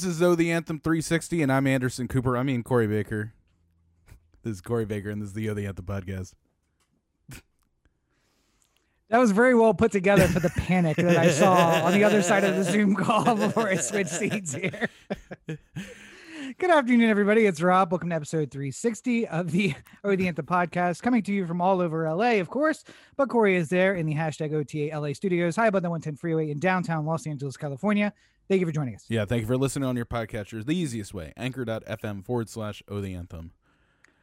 This is though the Anthem 360, and I'm Anderson Cooper. I mean Corey Baker. This is Corey Baker, and this is the Yo the Anthem podcast. That was very well put together for the panic that I saw on the other side of the Zoom call before I switched seats here. Good afternoon, everybody. It's Rob. Welcome to episode 360 of the O the Anthem podcast, coming to you from all over LA, of course. But Corey is there in the hashtag OTA LA studios, high above the 110 freeway in downtown Los Angeles, California. Thank you for joining us. Yeah, thank you for listening on your podcatchers. The easiest way, anchor.fm forward slash O the Anthem.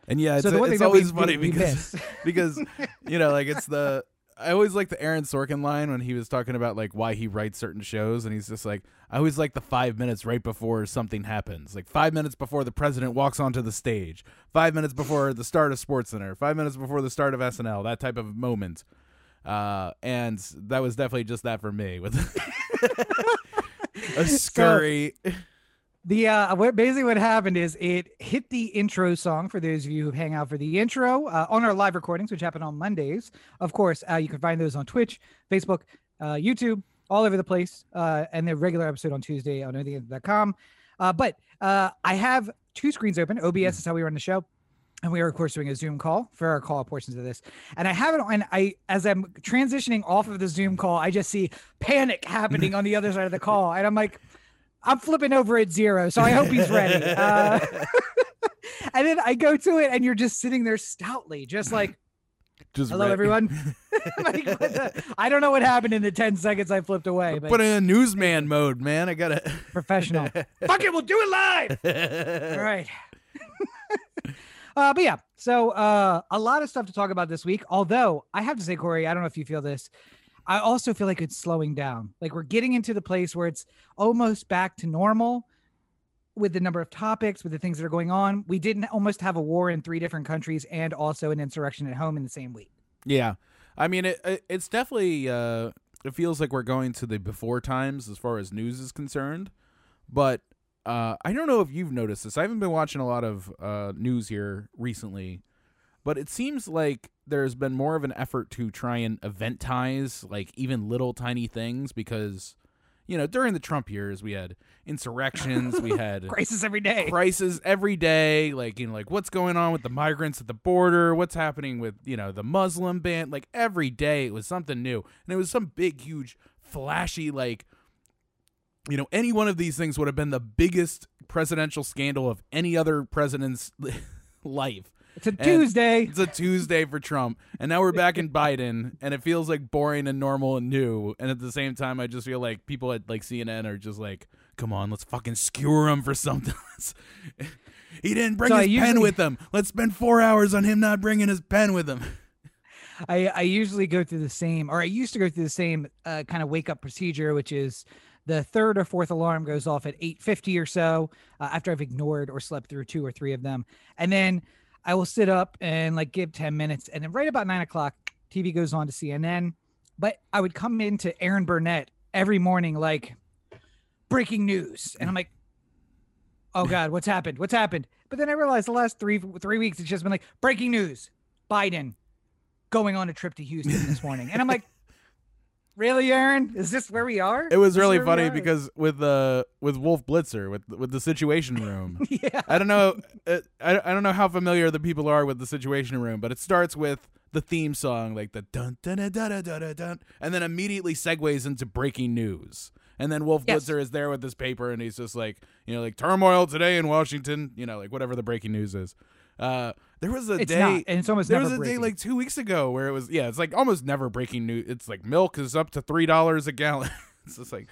And yeah, it's, So it's always we- funny we because, miss. because, you know, like it's the, I always like the Aaron Sorkin line when he was talking about like why he writes certain shows. And he's just like, I always like the five minutes right before something happens. Like five minutes before the president walks onto the stage, five minutes before the start of Sports Center, five minutes before the start of SNL, that type of moment. Uh, and that was definitely just that for me with a scurry. The uh, what basically what happened is it hit the intro song for those of you who hang out for the intro uh, on our live recordings, which happen on Mondays. Of course, uh, you can find those on Twitch, Facebook, uh, YouTube, all over the place, uh, and the regular episode on Tuesday on OTheAnthem.com. Uh, but uh, I have two screens open. OBS is how we run the show. And we are, of course, doing a Zoom call for our call portions of this. And I have it on. I, as I'm transitioning off of the Zoom call, I just see panic happening on the other side of the call, and I'm like, I'm flipping over at zero, so I hope he's ready. Uh, and then I go to it, and you're just sitting there stoutly, just like, Just "Hello, re- everyone." Like, the- I don't know what happened in the ten seconds I flipped away, but Put in a newsman mode, man. I gotta. professional. Fuck it, we'll do it live. All right. Uh, but yeah, so uh, a lot of stuff to talk about this week. Although I have to say, Corey, I don't know if you feel this. I also feel like it's slowing down. Like we're getting into the place where it's almost back to normal with the number of topics, with the things that are going on. We didn't almost have a war in three different countries and also an insurrection at home in the same week. Yeah, I mean, it, it it's definitely. Uh, it feels like we're going to the before times as far as news is concerned, but uh, I don't know if you've noticed this. I haven't been watching a lot of uh, news here recently, but it seems like there's been more of an effort to try and eventize like even little tiny things because you know during the Trump years we had insurrections, we had Crisis every day. crisis every day like you know like what's going on with the migrants at the border what's happening with you know the muslim ban like every day it was something new and it was some big huge flashy like you know any one of these things would have been the biggest presidential scandal of any other president's life It's a Tuesday. it's a Tuesday for Trump, and now we're back in Biden, and it feels like boring and normal and new. And at the same time, I just feel like people at like CNN are just like, "Come on, let's fucking skewer him for something." he didn't bring So his pen with him. Let's spend four hours on him not bringing his pen with him. I, I usually go through the same, or I used to go through the same uh, kind of wake up procedure, which is the third or fourth alarm goes off at 8.50 or so uh, after I've ignored or slept through two or three of them. And then I will sit up and like give 10 minutes. And then right about nine o'clock, TV goes on to CNN. But I would come into Erin Burnett every morning, like breaking news. And I'm like, oh God, what's happened? What's happened? But then I realized the last three three weeks, it's just been like breaking news. Biden going on a trip to Houston this morning. And I'm like, really, Erin? Is this where we are? It was This really funny because with uh with Wolf Blitzer with with the Situation Room. yeah. I don't know. Uh, I I don't know how familiar the people are with the Situation Room, but it starts with the theme song, like the dun dun dun dun dun dun, dun and then immediately segues into breaking news. And then Wolf Yes. Blitzer is there with this paper, and he's just like, you know, like turmoil today in Washington, you know, like whatever the breaking news is. Uh, there was a It's day. not, and it's almost there never was a day like two weeks ago where it was yeah it's like almost never breaking news it's like milk is up to three dollars a gallon. It's just like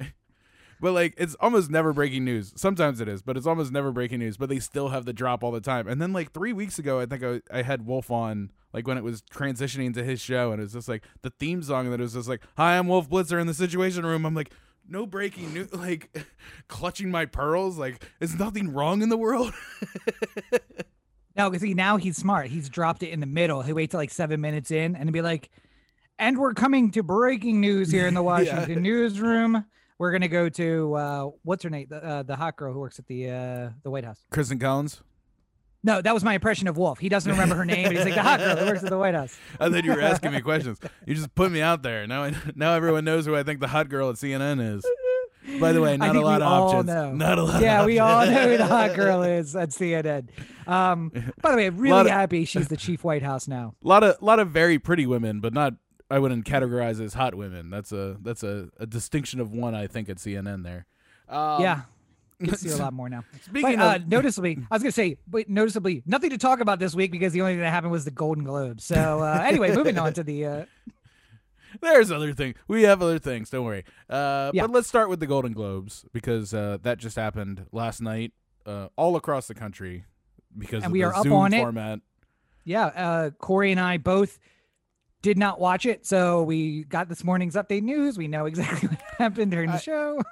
but like it's almost never breaking news. Sometimes it is but it's almost never breaking news but they still have the drop all the time. And then like three weeks ago i think i, I had wolf on like when it was transitioning to his show and it was just like the theme song that was just like hi i'm wolf blitzer in the situation room. I'm like no breaking news like clutching my pearls like is nothing wrong in the world No, because see, now he's smart. He's dropped it in the middle. He waits till like seven minutes in and be like, and we're coming to breaking news here in the Washington newsroom. We're gonna go to uh, what's her name, the, uh, the hot girl who works at the uh, the White House. kaitlan collins No, that was my impression of Wolf. He doesn't remember her name, but he's like the hot girl who works at the White House. I thought you were asking me questions. You just put me out there. Now, I, now everyone knows who I think the hot girl at CNN is. By the way, not a lot of all options. know. Not a lot. yeah, we all know who the hot girl is at CNN. Um, by the way, I'm really of- happy she's the chief White House now. A lot of lot of very pretty women, but not. I wouldn't categorize as hot women. That's a that's a, a distinction of one. I think at CNN there. Um, yeah, you see a lot more now. Speaking But uh, of, noticeably, I was gonna say, but noticeably, nothing to talk about this week because the only thing that happened was the Golden Globes. So uh, anyway, moving on to the. Uh, there's other things. We have other things. Don't worry. Uh, Yeah. But let's start with the Golden Globes because uh, that just happened last night, uh, all across the country because And of we the are up Zoom on it. format. yeah, uh, Corey and I both did not watch it, so we got this morning's update news. We know exactly what happened during the I- show.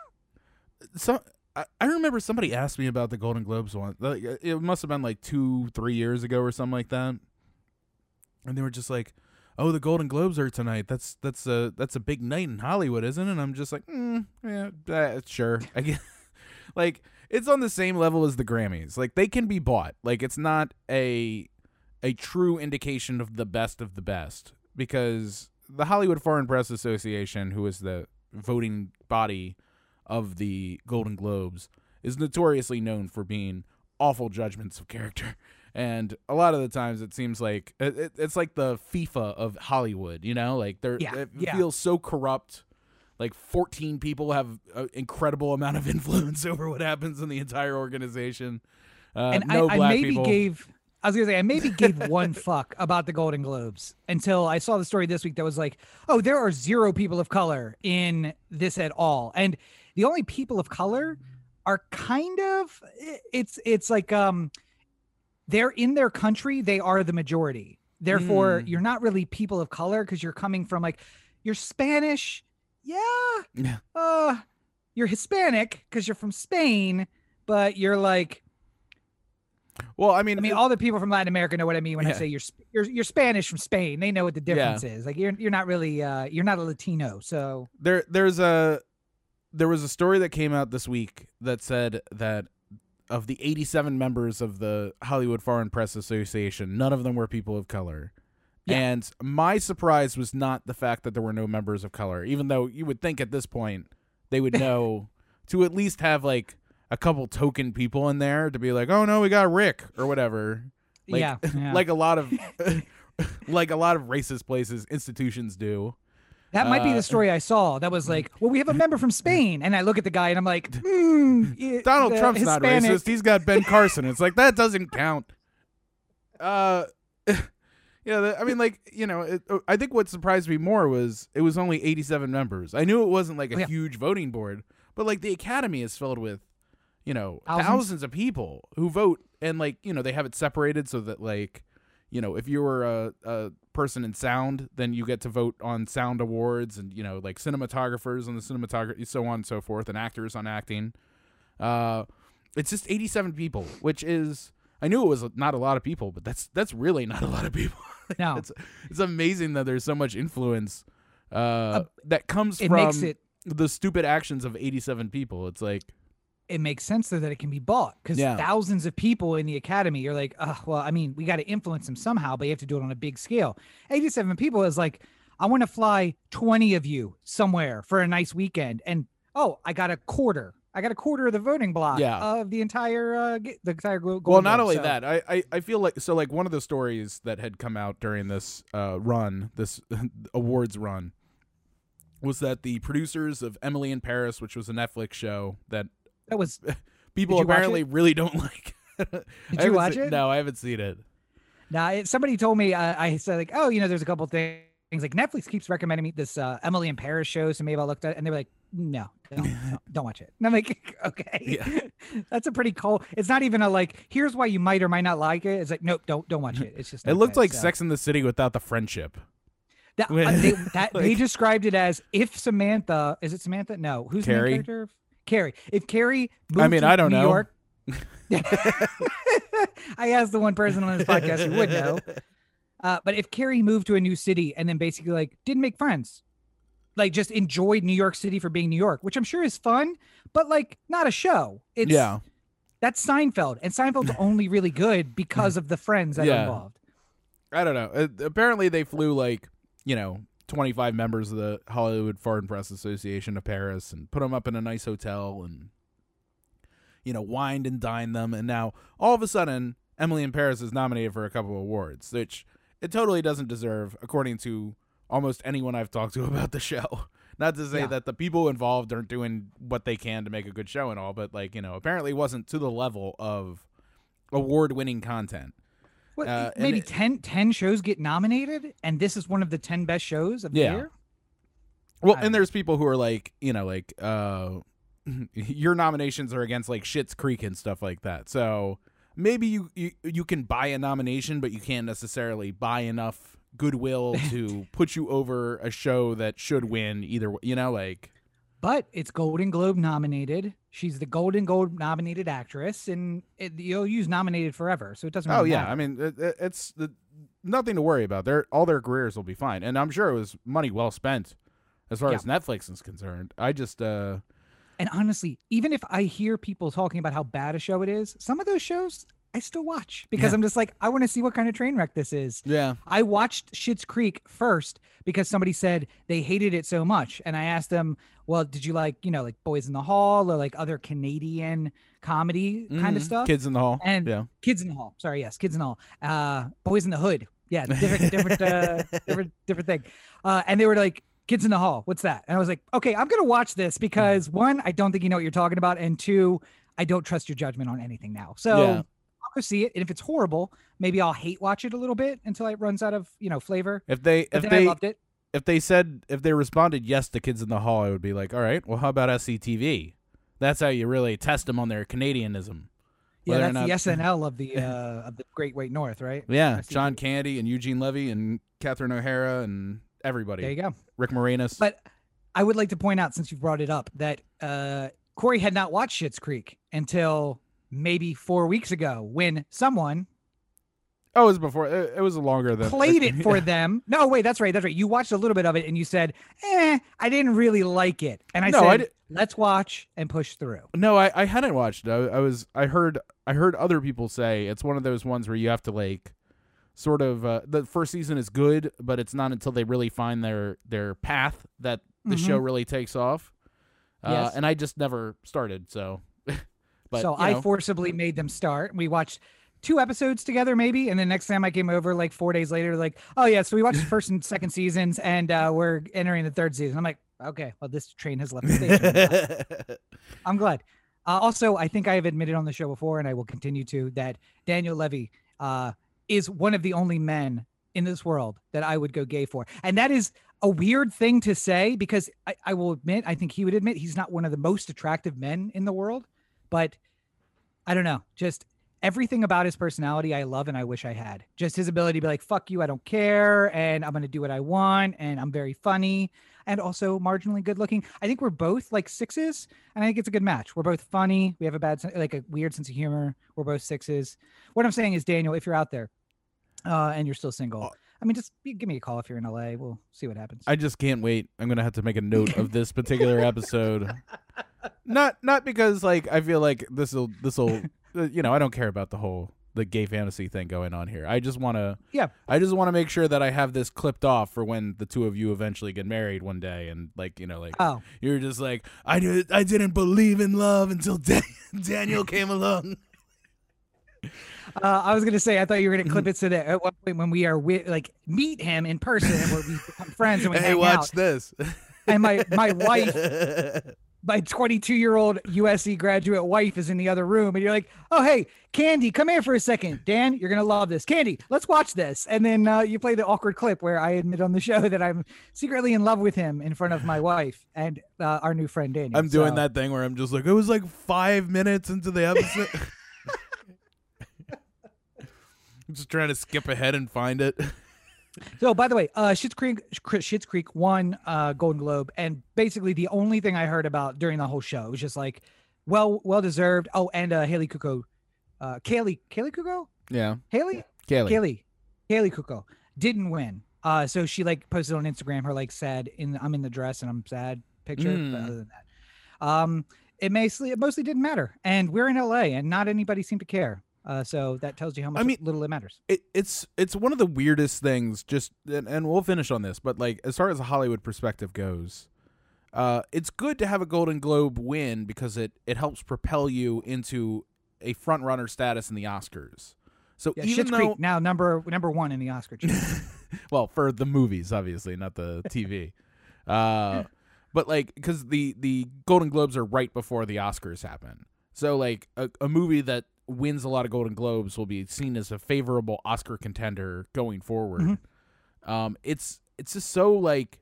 So I, I remember somebody asked me about the Golden Globes one. It must have been like two, three years ago or something like that. And they were just like, "Oh, the Golden Globes are tonight. That's that's a that's a big night in Hollywood, isn't it?" And I'm just like, mm, "Yeah, uh, sure." I guess. like it's on the same level as the Grammys. Like they can be bought. Like it's not a a true indication of the best of the best because the Hollywood Foreign Press Association, who is the voting body of the Golden Globes is notoriously known for being awful judgments of character. And a lot of the times it seems like it, it- it's like the FIFA of Hollywood, you know? Like they're Yeah, it yeah. feels so corrupt. Like 14 people have an incredible amount of influence over what happens in the entire organization. Uh, and no I, I maybe people. gave I was gonna say I maybe gave one fuck about the Golden Globes until I saw the story this week that was like, oh, there are zero people of color in this at all, and the only people of color are kind of it's it's like um they're in their country they are the majority therefore Mm. you're not really people of color because you're coming from like you're spanish yeah Yeah. uh you're hispanic because you're from spain but you're like Well, I mean, I mean, all the people from Latin America know what I mean when I say you're you're you're Spanish from Spain. They know what the Yeah. difference is. Like you're you're not really uh you're not a Latino. So there there's a there was a story that came out this week that said that of the 87 members of the Hollywood Foreign Press Association, none of them were people of color. Yeah. And my surprise was not the fact that there were no members of color, even though you would think at this point they would know to at least have like a couple token people in there to be like, "Oh no, we got Rick" or whatever. Like, yeah, yeah. Like a lot of like a lot of racist places institutions do. That might be uh, the story I saw. That was like, well, we have a member from Spain, and I look at the guy and I'm like, hmm, yeah, Donald the Trump's not racist. He's got Ben Carson. It's like that doesn't count. Uh, yeah. I mean, like you know, it, uh, I think what surprised me more was it was only 87 members. I knew it wasn't like a Oh, yeah. huge voting board, but like the Academy is filled with, you know, thousands, Thousands. of people who vote, and like you know they have it separated so that like, you know, if you were a, a person in sound, then you get to vote on sound awards, and you know, like cinematographers on the cinematography, so on and so forth, and actors on acting. Uh, it's just 87 people, which is I knew it was not a lot of people, but that's that's really not a lot of people. No, it's it's amazing that there's so much influence uh, that comes from makes it the stupid actions of 87 people. It's like it makes sense though that it can be bought because Yeah. thousands of people in the academy you're like oh well i mean we got to influence them somehow but you have to do it on a big scale 87 people is like i want to fly 20 of you somewhere for a nice weekend and oh i got a quarter i got a quarter of the voting block Yeah. of the entire uh the entire well, not Globe. only So- that, I, I I feel like so like one of the stories that had come out during this uh, run, this awards run, was that the producers of Emily in Paris, which was a Netflix show that that was people apparently really don't like. Did you watch se- it? No, I haven't seen it. Now, it, somebody told me, uh, I said like, oh, you know, there's a couple things like Netflix keeps recommending me this uh, Emily in Paris show, so maybe I looked at it, and they were like, no, don't, don't, don't watch it. And I'm like, okay, Yeah. that's a pretty cool. It's not even a like, here's why you might or might not like it. It's like, nope, don't don't watch it. It's just It not looked like So- Sex in the City without the friendship. That, uh, they, that, they described it as if Samantha is it Samantha? No, who's the Carrie? main character? Carrie. If Carrie, moved I mean, to I don't New know. York, I asked the one person on this podcast who would know. Uh, but if Carrie moved to a new city and then basically like didn't make friends, like just enjoyed New York City for being New York, which I'm sure is fun, but like not a show. It's yeah, that's Seinfeld, and Seinfeld's only really good because of the friends that Yeah. are involved. I don't know. Uh, apparently, they flew like you know 25 members of the Hollywood Foreign Press Association of Paris and put them up in a nice hotel and you know wined and dined them and now all of a sudden Emily in Paris is nominated for a couple of awards which it totally doesn't deserve according to almost anyone I've talked to about the show. Not to say Yeah. that the people involved aren't doing what they can to make a good show and all, but like, you know, apparently it wasn't to the level of award-winning content. What, Uh, maybe it- 10, 10 shows get nominated, and this is one of the ten best shows of the year. Well, and there's people who are like, you know, like uh your nominations are against like Schitt's Creek and stuff like that. So maybe you you, you can buy a nomination, but you can't necessarily buy enough goodwill to put you over a show that should win either. You know, like But it's Golden Globe nominated. She's the Golden Globe nominated actress, and it, you'll use nominated forever, so it doesn't. oh yeah, matter. I mean it, it- it's the, nothing to worry about. Their all their careers will be fine, and I'm sure it was money well spent as far Yeah. as Netflix is concerned. I just uh And honestly, even if I hear people talking about how bad a show it is, some of those shows I still watch because Yeah. I'm just like, I want to see what kind of train wreck this is. yeah I watched Schitt's Creek first because somebody said they hated it so much, and I asked them, "Well, did you like, you know, like Boys in the Hall or like other Canadian comedy kind of stuff?" Kids in the Hall. And- yeah. Kids in the Hall. Sorry, yes, Kids in the Hall. Uh, Boys in the Hood. Yeah, different, different, uh, different, different thing. Uh, and they were like, Kids in the Hall. What's that? And I was like, okay, I'm gonna watch this because one, I don't think you know what you're talking about, and two, I don't trust your judgment on anything now. So Yeah. Go see it, and if it's horrible, maybe I'll hate watch it a little bit until it runs out of you know flavor. If they But if they I loved it. if they said if they responded yes to Kids in the Hall, I would be like, all right, well, how about SCTV? That's how you really test them on their Canadianism. Yeah, that's not- the SNL of the uh, of the Great White North, right? Yeah. John Candy and Eugene Levy and Catherine O'Hara and everybody. There you go. Rick Moranis. But I would like to point out, since you brought it up, that uh, Corey had not watched Schitt's Creek until maybe four weeks ago when someone oh, it was before. It, it was longer than played it for them. No, wait, that's right. That's right. You watched a little bit of it and you said, eh, I didn't really like it. And I No, said, di- let's watch and push through. No, I, I hadn't watched it. I, I was I heard I heard other people say it's one of those ones where you have to like sort of uh, the first season is good, but it's not until they really find their their path that the Mhm. show really takes off. Uh, Yes. and I just never started, so. but so I know, forcibly made them start. We watched two episodes together, maybe. And then next time I came over, like four days later, like, oh, yeah. So we watched the first and second seasons and uh, we're entering the third season. I'm like, okay, well, this train has left the station. I'm glad. Uh, also, I think I have admitted on the show before, and I will continue to, that Daniel Levy uh, is one of the only men in this world that I would go gay for. And that is a weird thing to say because I, I will admit, I think he would admit he's not one of the most attractive men in the world. But I don't know, just everything about his personality I love and I wish I had. Just his ability to be like, fuck you, I don't care, and I'm going to do what I want, and I'm very funny and also marginally good looking. I think we're both like sixes, and I think it's a good match. We're both funny. We have a bad, like a weird sense of humor. We're both sixes. What I'm saying is, Daniel, if you're out there uh, and you're still single, I mean, just give me a call if you're in LA. We'll see what happens. I just can't wait. I'm gonna have to make a note of this particular episode. not not because like I feel like this will this will you know I don't care about the whole the gay fantasy thing going on here. I just want to Yeah. I just want to make sure that I have this clipped off for when the two of you eventually get married one day and like you know like oh, you're just like I did I didn't believe in love until Dan- Daniel came along. uh, I was gonna say I thought you were gonna clip it so that at one point when we are with like meet him in person and we become friends and we hey, hang watch out, this. and my my wife my 22 year old USC graduate wife is in the other room, and you're like, "Oh, hey, Candy, come here for a second. Dan, you're gonna love this. Candy, let's watch this." And then uh, you play the awkward clip where I admit on the show that I'm secretly in love with him in front of my wife and uh, our new friend Daniel. I'm doing So- that thing where I'm just like, it was like five minutes into the episode. I'm just trying to skip ahead and find it. So, by the way, uh, Schitt's Creek, Schitt's Creek won uh, Golden Globe, and basically the only thing I heard about during the whole show was just like, well, well deserved. Oh, and uh, Haley Cuoco, uh, Kaylee, Kaley Cuoco, Yeah, Haley, Kaylee. Kaylee, Kaley Cuoco didn't win. Uh, so she like posted on Instagram her like sad in I'm in the dress and I'm sad picture. But Mm. other than that, um, it mostly it mostly didn't matter. And we're in LA, and not anybody seemed to care. Uh, so that tells you how much I mean- little it matters. it, it's it's one of the weirdest things. Just and, and we'll finish on this, but like as far as a Hollywood perspective goes, uh, it's good to have a Golden Globe win because it it helps propel you into a front runner status in the Oscars. So Yeah, even Schitt's though, Creek now number number one in the Oscar chart. well, for the movies, obviously, not the TV. uh, but like, because the the Golden Globes are right before the Oscars happen, so like a, a movie that wins a lot of Golden Globes will be seen as a favorable Oscar contender going forward. Mhm. Um, it's it's just so like.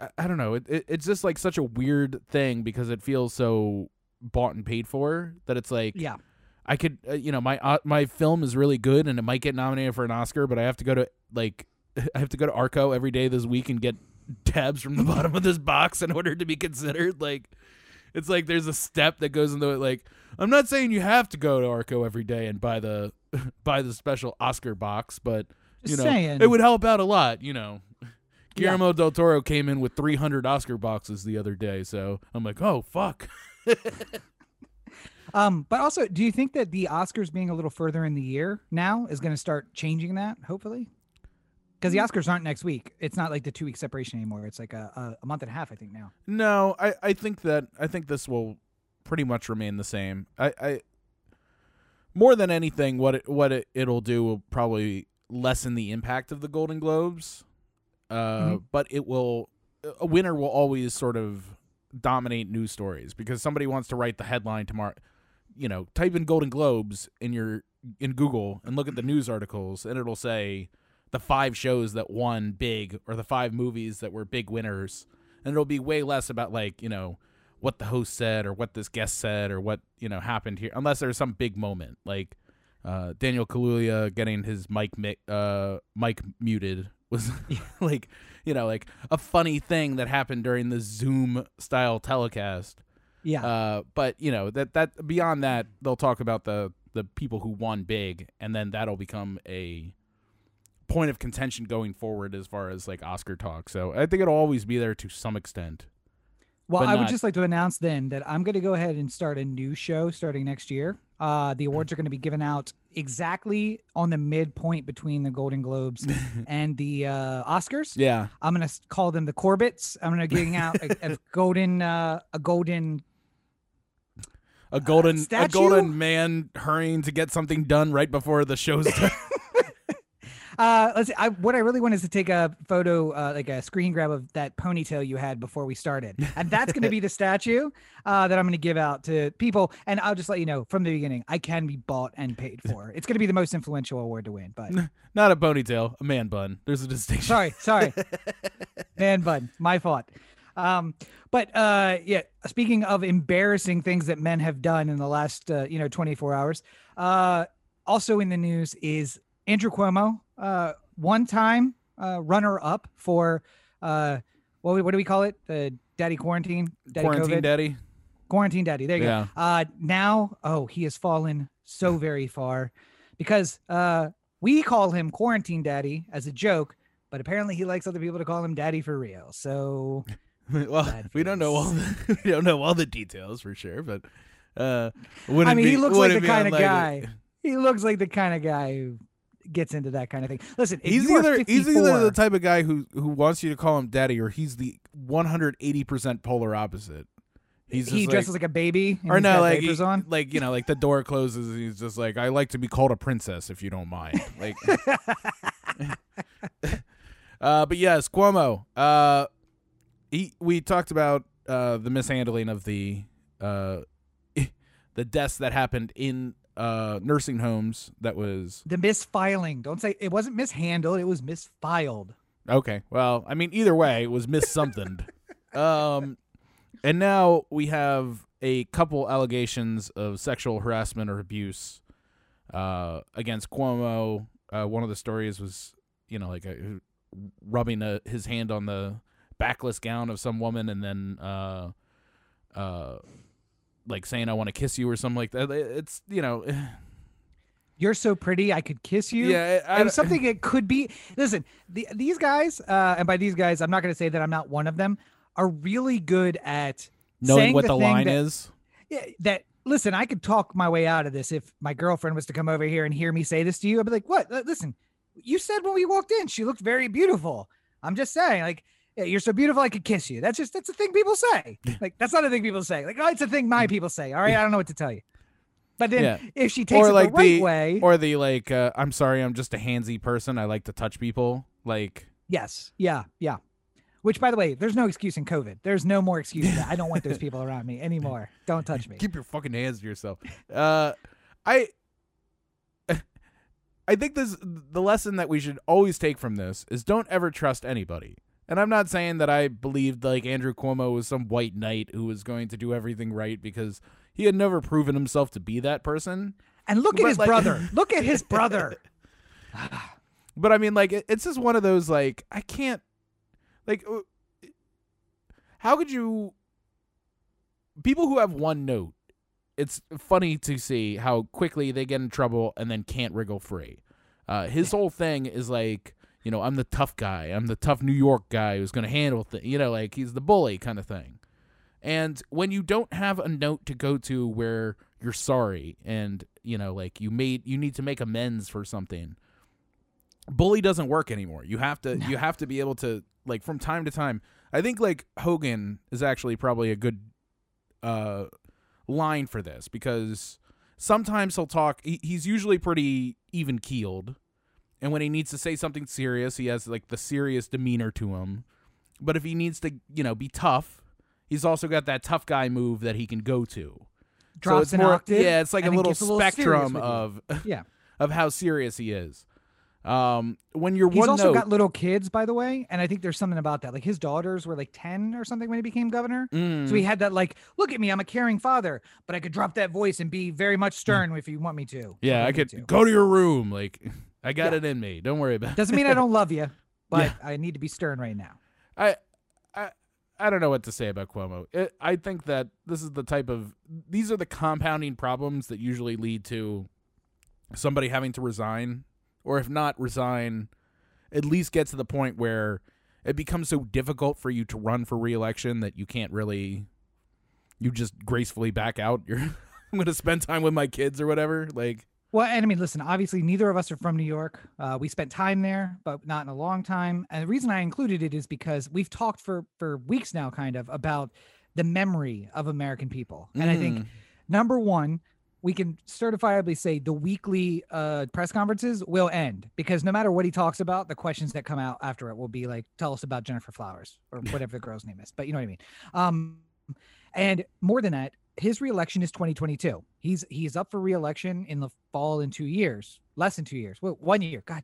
I, I don't know. It, it it's just like such a weird thing because it feels so bought and paid for that it's like yeah, I could, uh, you know, my uh, my film is really good and it might get nominated for an Oscar, but I have to go to like I have to go to Arco every day this week and get tabs from the bottom of this box in order to be considered. Like, it's like there's a step that goes into it. Like, I'm not saying you have to go to Arco every day and buy the buy the special Oscar box, but just you know, saying. it would help out a lot. You know. Yeah. Guillermo del Toro came in with 300 Oscar boxes the other day, so I'm like, oh fuck. Um, but also, do you think that the Oscars being a little further in the year now is going to start changing that? Hopefully, because Mm. the Oscars aren't next week. It's not like the two week separation anymore. It's like a, a, month and a half, I think now. No, I, I think that I think this will pretty much remain the same. I, I more than anything, what it what it, it'll do will probably lessen the impact of the Golden Globes. Uh, Mhm. but it will a winner will always sort of dominate news stories because somebody wants to write the headline tomorrow. You know, type in Golden Globes in your in Google and look at the news articles, and it'll say the five shows that won big or the five movies that were big winners. And it'll be way less about like you know what the host said or what this guest said or what you know happened here unless there's some big moment like uh, Daniel Kaluuya getting his mic mi- uh, mic muted was like you know like a funny thing that happened during the Zoom style telecast. Yeah, uh, but you know that that beyond that they'll talk about the the people who won big and then that'll become a point of contention going forward as far as like Oscar talk so I think it'll always be there to some extent well, I would just like to announce then that I'm going to go ahead and start a new show starting next year. Uh, the awards are going to be given out exactly on the midpoint between the Golden Globes and the uh, Oscars. yeah I'm gonna call them the Corbetts. I'm gonna giving out a, a golden uh, a golden a golden a golden man hurrying to get something done right before the show's done. uh let's see, I what I really want is to take a photo uh like a screen grab of that ponytail you had before we started. And that's gonna be the statue uh that I'm gonna give out to people. And I'll just let you know from the beginning, I can be bought and paid for. It's gonna be the most influential award to win, but not a ponytail a man bun there's a distinction sorry, sorry. Man bun, my fault. Um, but uh, yeah, speaking of embarrassing things that men have done in the last uh, you know 24 hours, uh, also in the news is Andrew Cuomo, uh, one time uh, runner up for uh, what, what do we call it? The daddy quarantine, daddy quarantine COVID? daddy quarantine daddy. There you Yeah. go. Uh, now, oh, he has fallen so very far because uh, we call him quarantine daddy as a joke, but apparently he likes other people to call him daddy for real. So well we don't know all the, we don't know all the details for sure but uh I mean, be, he looks like the kind of guy. He looks like the kind of guy who gets into that kind of thing. Listen, He's either he's either the type of guy who who wants you to call him daddy, or he's the 180 percent polar opposite. He's he just dresses like, like a baby and or no, like he- like you know, like the door closes, and he's just like, I like to be called a princess if you don't mind. Like, uh, but yes, Cuomo. Uh, he we talked about uh the mishandling of the uh the deaths that happened in uh nursing homes. That was The misfiling. Don't say it wasn't mishandled. It was misfiled. Okay. Well, I mean, either way, it was miss something. um, and now we have a couple allegations of sexual harassment or abuse uh, against Cuomo. Uh, one of the stories was, you know, like a, rubbing a, his hand on the backless gown of some woman, and then, uh, uh, like saying "I want to kiss you" or something like that. It's you know, You're so pretty, I could kiss you. yeah, I, and something it could be. Listen, the, these guys, uh, and by these guys, I'm not going to say that I'm not one of them, are really good at knowing what the the, line that- is. yeah, that listen, I could talk my way out of this if my girlfriend was to come over here and hear me say this to you. I'd be like, what? Uh, Listen, you said when we walked in, she looked very beautiful. I'm just saying, like, yeah, you're so beautiful, I could kiss you. That's just, that's a thing people say. Like, that's not a thing people say. Like, oh, it's a thing my people say. All right. I don't know what to tell you. But then Yeah. if she takes or it like the right the way, or the like uh, i'm sorry i'm just a handsy person i like to touch people like yes. Yeah. Yeah. Which, by the way, there's no excuse in COVID. There's no more excuse. that. I don't want those people around me anymore. Don't touch me. keep your fucking hands to yourself uh i i think this the lesson that we should always take from this is don't ever trust anybody and i'm not saying that i believed like andrew cuomo was some white knight who was going to do everything right because he had never proven himself to be that person And look at his like- brother. Look at his brother. But I mean, like, it's just one of those, like, I can't, like, uh, how could you, people who have one note, it's funny to see how quickly they get in trouble and then can't wriggle free. Uh, his whole thing is like, you know, I'm the tough guy. I'm the tough New York guy who's going to handle things. You know, like he's the bully kind of thing. And when you don't have a note to go to where you're sorry and, you know, like you made, you need to make amends for something, bully doesn't work anymore. You have to, you have to be able to, like, from time to time. I think, like, Hogan is actually probably a good uh, line for this because sometimes he'll talk, he, he's usually pretty even keeled. And when he needs to say something serious, he has, like, the serious demeanor to him. But if he needs to, you know, be tough, he's also got that tough guy move that he can go to. so Drops it's an more, octave. yeah, it's like a little little spectrum with you. of Yeah. of how serious he is. Um, when you're He's one also note, got little kids, by the way, and I think there's something about that. Like his daughters were like ten or something when he became governor, Mm, so he had that like, look at me, I'm a caring father, but I could drop that voice and be very much stern if you want me to. Mm. yeah, if I could to. go to your room. Like, I got Yeah. it in me. Don't worry about it. Doesn't mean I don't love you, but Yeah. I need to be stern right now. I, I, I don't know what to say about Cuomo. It, I think that this is the type of these are the compounding problems that usually lead to somebody having to resign, or if not resign, at least get to the point where it becomes so difficult for you to run for reelection that you can't really, you just gracefully back out. You're, I'm going to spend time with my kids or whatever. Like, Well, and I mean, listen, obviously, neither of us are from New York. Uh, we spent time there, but not in a long time. And the reason I included it is because we've talked for for weeks now, kind of, about the memory of American people. And I think Mm. number one, we can certifiably say the weekly uh, press conferences will end because no matter what he talks about, the questions that come out after it will be like, "Tell us about Gennifer Flowers" or whatever the girl's name is. But you know what I mean. Um, and more than that, his reelection is 2022. He's he's up for reelection in the fall in two years, less than two years. Well, one year. God,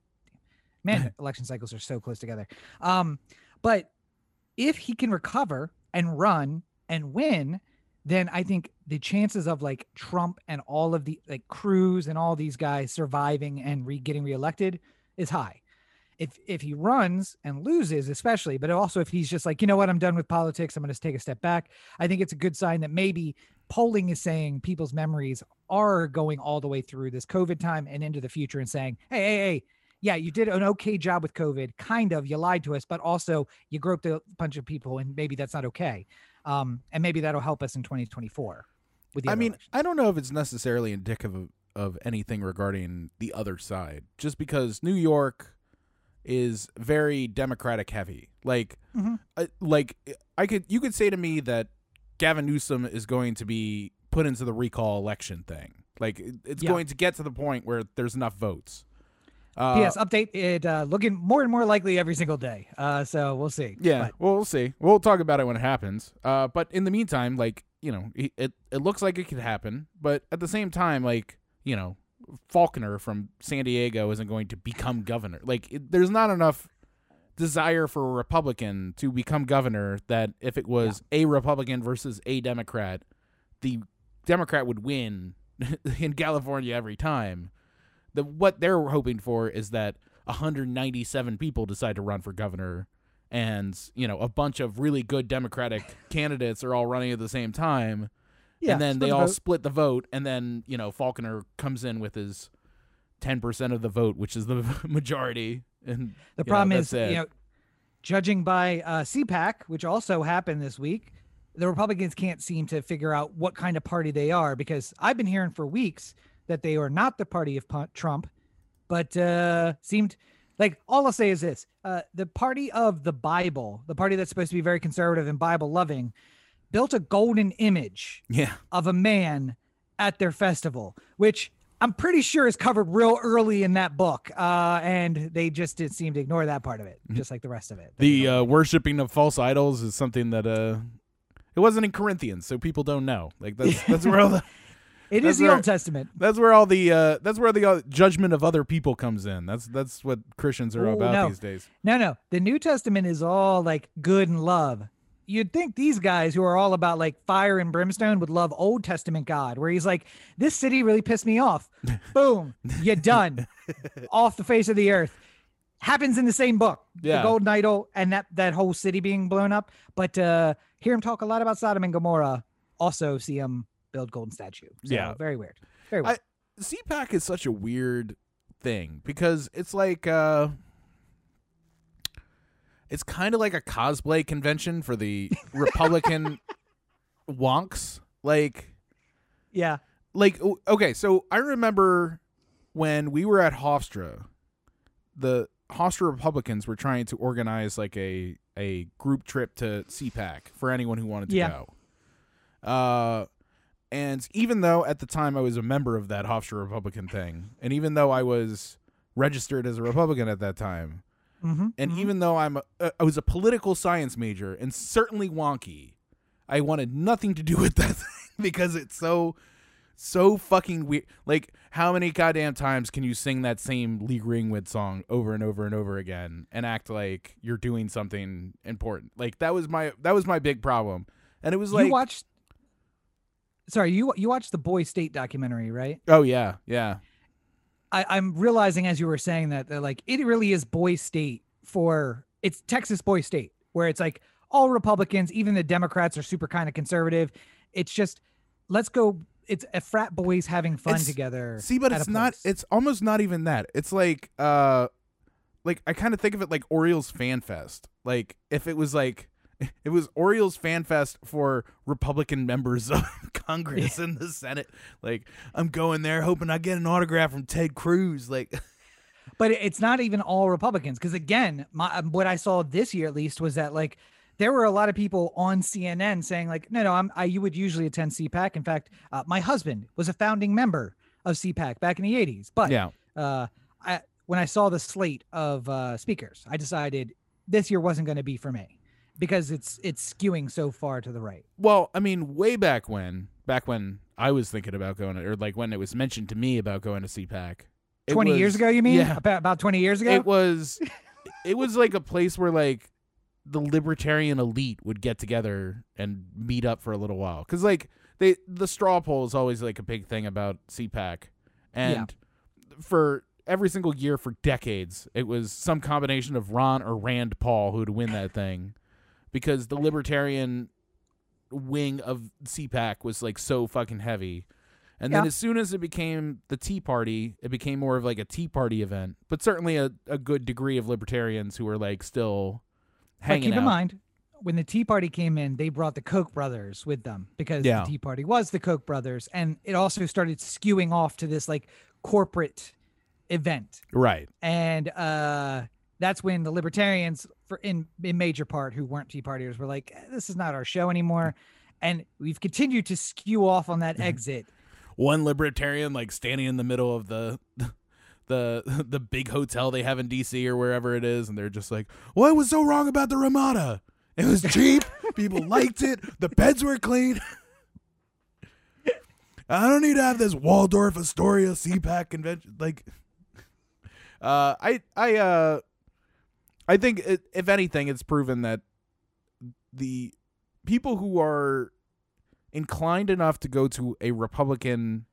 man, election cycles are so close together. Um, but if he can recover and run and win, then I think the chances of like Trump and all of the like Cruz and all these guys surviving and re getting reelected is high. If if he runs and loses, especially, but also if he's just like, you know what, I'm done with politics, I'm going to take a step back. I think it's a good sign that maybe polling is saying people's memories are going all the way through this COVID time and into the future and saying, hey, hey, hey, yeah, you did an okay job with COVID, kind of. You lied to us, but also you groped a bunch of people, and maybe that's not okay. Um, and maybe that'll help us in 2024. With the I mean, elections. I don't know if it's necessarily indicative of, of anything regarding the other side, just because New York is very Democratic heavy. Like, Mhm. I, like I could, you could say to me that Gavin Newsom is going to be put into the recall election thing. Like, it- it's Yeah. going to get to the point where there's enough votes. Uh, P.S. Update it uh, looking more and more likely every single day. Uh, so we'll see. Yeah, But well, we'll see. We'll talk about it when it happens. Uh, but in the meantime, like you know, it, it looks like it could happen. But at the same time, like you know, Faulconer from San Diego isn't going to become governor. Like, it, there's not enough desire for a Republican to become governor that if it was a Republican versus a Democrat, the Democrat would win in California every time. The what they're hoping for is that 197 people decide to run for governor and you know a bunch of really good democratic candidates are all running at the same time yeah, and then they the all vote. split the vote and then you know Faulconer comes in with his 10% of the vote which is the majority and The you know, problem is, it. you know, judging by uh, CPAC, which also happened this week, the Republicans can't seem to figure out what kind of party they are because I've been hearing for weeks that they are not the party of Trump, but uh, seemed like all I'll say is this: uh, the party of the Bible, the party that's supposed to be very conservative and Bible loving, built a golden image Yeah. of a man at their festival, which I'm pretty sure is covered real early in that book. Uh, and they just did seem to ignore that part of it, just like the rest of it. Mm-hmm. The uh, worshiping of false idols is something that uh, it wasn't in Corinthians, so people don't know. Like that's that's where all the it is the where- Old Testament. that's where all the uh, that's where the uh, judgment of other people comes in. That's that's what Christians are Ooh, about no. these days. No, no. The New Testament is all like good and love. You'd think these guys who are all about like fire and brimstone would love Old Testament God, where he's like, this city really pissed me off. Boom, you're done. Off the face of the earth. Happens in the same book, Yeah. the Golden Idol, and that that whole city being blown up. But uh hear him talk a lot about Sodom and Gomorrah. Also see him build golden statue. So, Yeah. very weird. Very weird. CPAC is such a weird thing because it's like uh it's kind of like a cosplay convention for the Republican wonks. Like yeah. like okay, so I remember when we were at Hofstra, the Hofstra Republicans were trying to organize like a a group trip to CPAC for anyone who wanted to Yeah. go. Uh and even though at the time I was a member of that Hofstra Republican thing, and even though I was registered as a Republican at that time, Mm-hmm. and even though I'm a, uh, I was a political science major and certainly wonky, I wanted nothing to do with that thing because it's so so fucking weird. Like how many goddamn times can you sing that same Lee Greenwood song over and over and over again and act like you're doing something important? Like that was my that was my big problem. And it was like you watched sorry, you you watched the Boy State documentary, right? oh yeah, yeah. I, I'm realizing as you were saying that, that like it really is boy state for it's Texas boy state where it's like all Republicans, even the Democrats are super kind of conservative. It's just let's go. It's a frat boys having fun It's- together. See, but it's not. place. It's almost not even that. It's like, uh, like I kind of think of it like Orioles Fan Fest. Like if it was like, it was Orioles Fan Fest for Republican members of Congress and the Senate. Like I'm going there hoping I get an autograph from Ted Cruz. Like, but it's not even all Republicans because again, my um, what I saw this year at least was that like there were a lot of people on CNN saying like, no, no, I'm I you would usually attend CPAC. In fact, uh, my husband was a founding member of CPAC back in the '80s, but yeah, uh, I when I saw the slate of uh, speakers, I decided this year wasn't going to be for me because it's it's skewing so far to the right. well, I mean, way back when, back when I was thinking about going, or like when it was mentioned to me about going to CPAC. it Twenty years ago, you mean? Yeah, About about twenty years ago. it was it was like a place where like the libertarian elite would get together and meet up for a little while because like they the straw poll is always like a big thing about CPAC and for every single year for decades it was some combination of Ron or Rand Paul who'd win that thing because the libertarian wing of CPAC was like so fucking heavy. And then Yeah. as soon as it became the Tea Party, it became more of like a Tea Party event, but certainly a, a good degree of libertarians who were like still but hanging keep out. in mind, when the Tea Party came in, they brought the Koch brothers with them because Yeah. the Tea Party was the Koch brothers, and it also started skewing off to this like corporate event. Right. and uh that's when the libertarians for in in major part who weren't tea partiers were like "Eh, this is not our show anymore and we've continued to skew off on that exit One libertarian like standing in the middle of the the the big hotel they have in DC or wherever it is and they're just like, "What was so wrong about the Ramada? It was cheap. People liked it. The beds were clean." I don't need to have this Waldorf Astoria CPAC convention like uh I I uh I think it, if anything it's proven that the people who are inclined enough to go to a Republican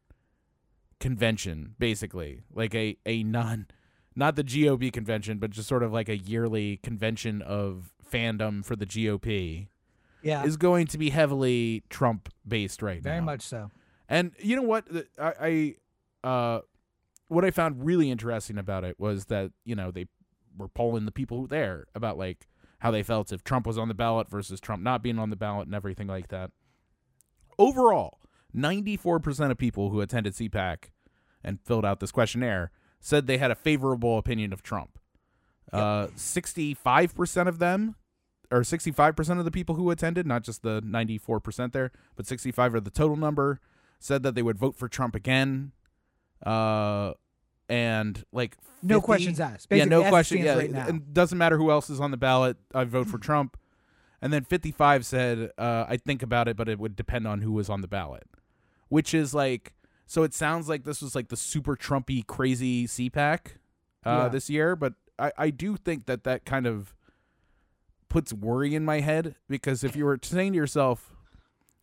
convention, basically, like a a non, not the GOP convention, but just sort of like a yearly convention of fandom for the GOP, yeah is going to be heavily Trump based right very now. Very much so And you know what? I, I uh, what I found really interesting about it was that you know they were polling the people there about like how they felt if Trump was on the ballot versus Trump not being on the ballot and everything like that. Overall, 94% of people who attended CPAC and filled out this questionnaire said they had a favorable opinion of Trump. Uh, 65% of them, or 65% of the people who attended, not just the 94% there, but 65 of the total number, said that they would vote for Trump again. Uh, and like No questions asked. yeah, no question. Yeah, right and doesn't matter who else is on the ballot. I vote for Trump. And then 55 said, uh, "I think about it, but it would depend on who was on the ballot," which is like. So it sounds like this was like the super Trumpy, crazy CPAC uh, Yeah. this year, but I, I do think that that kind of puts worry in my head because if you were saying to yourself,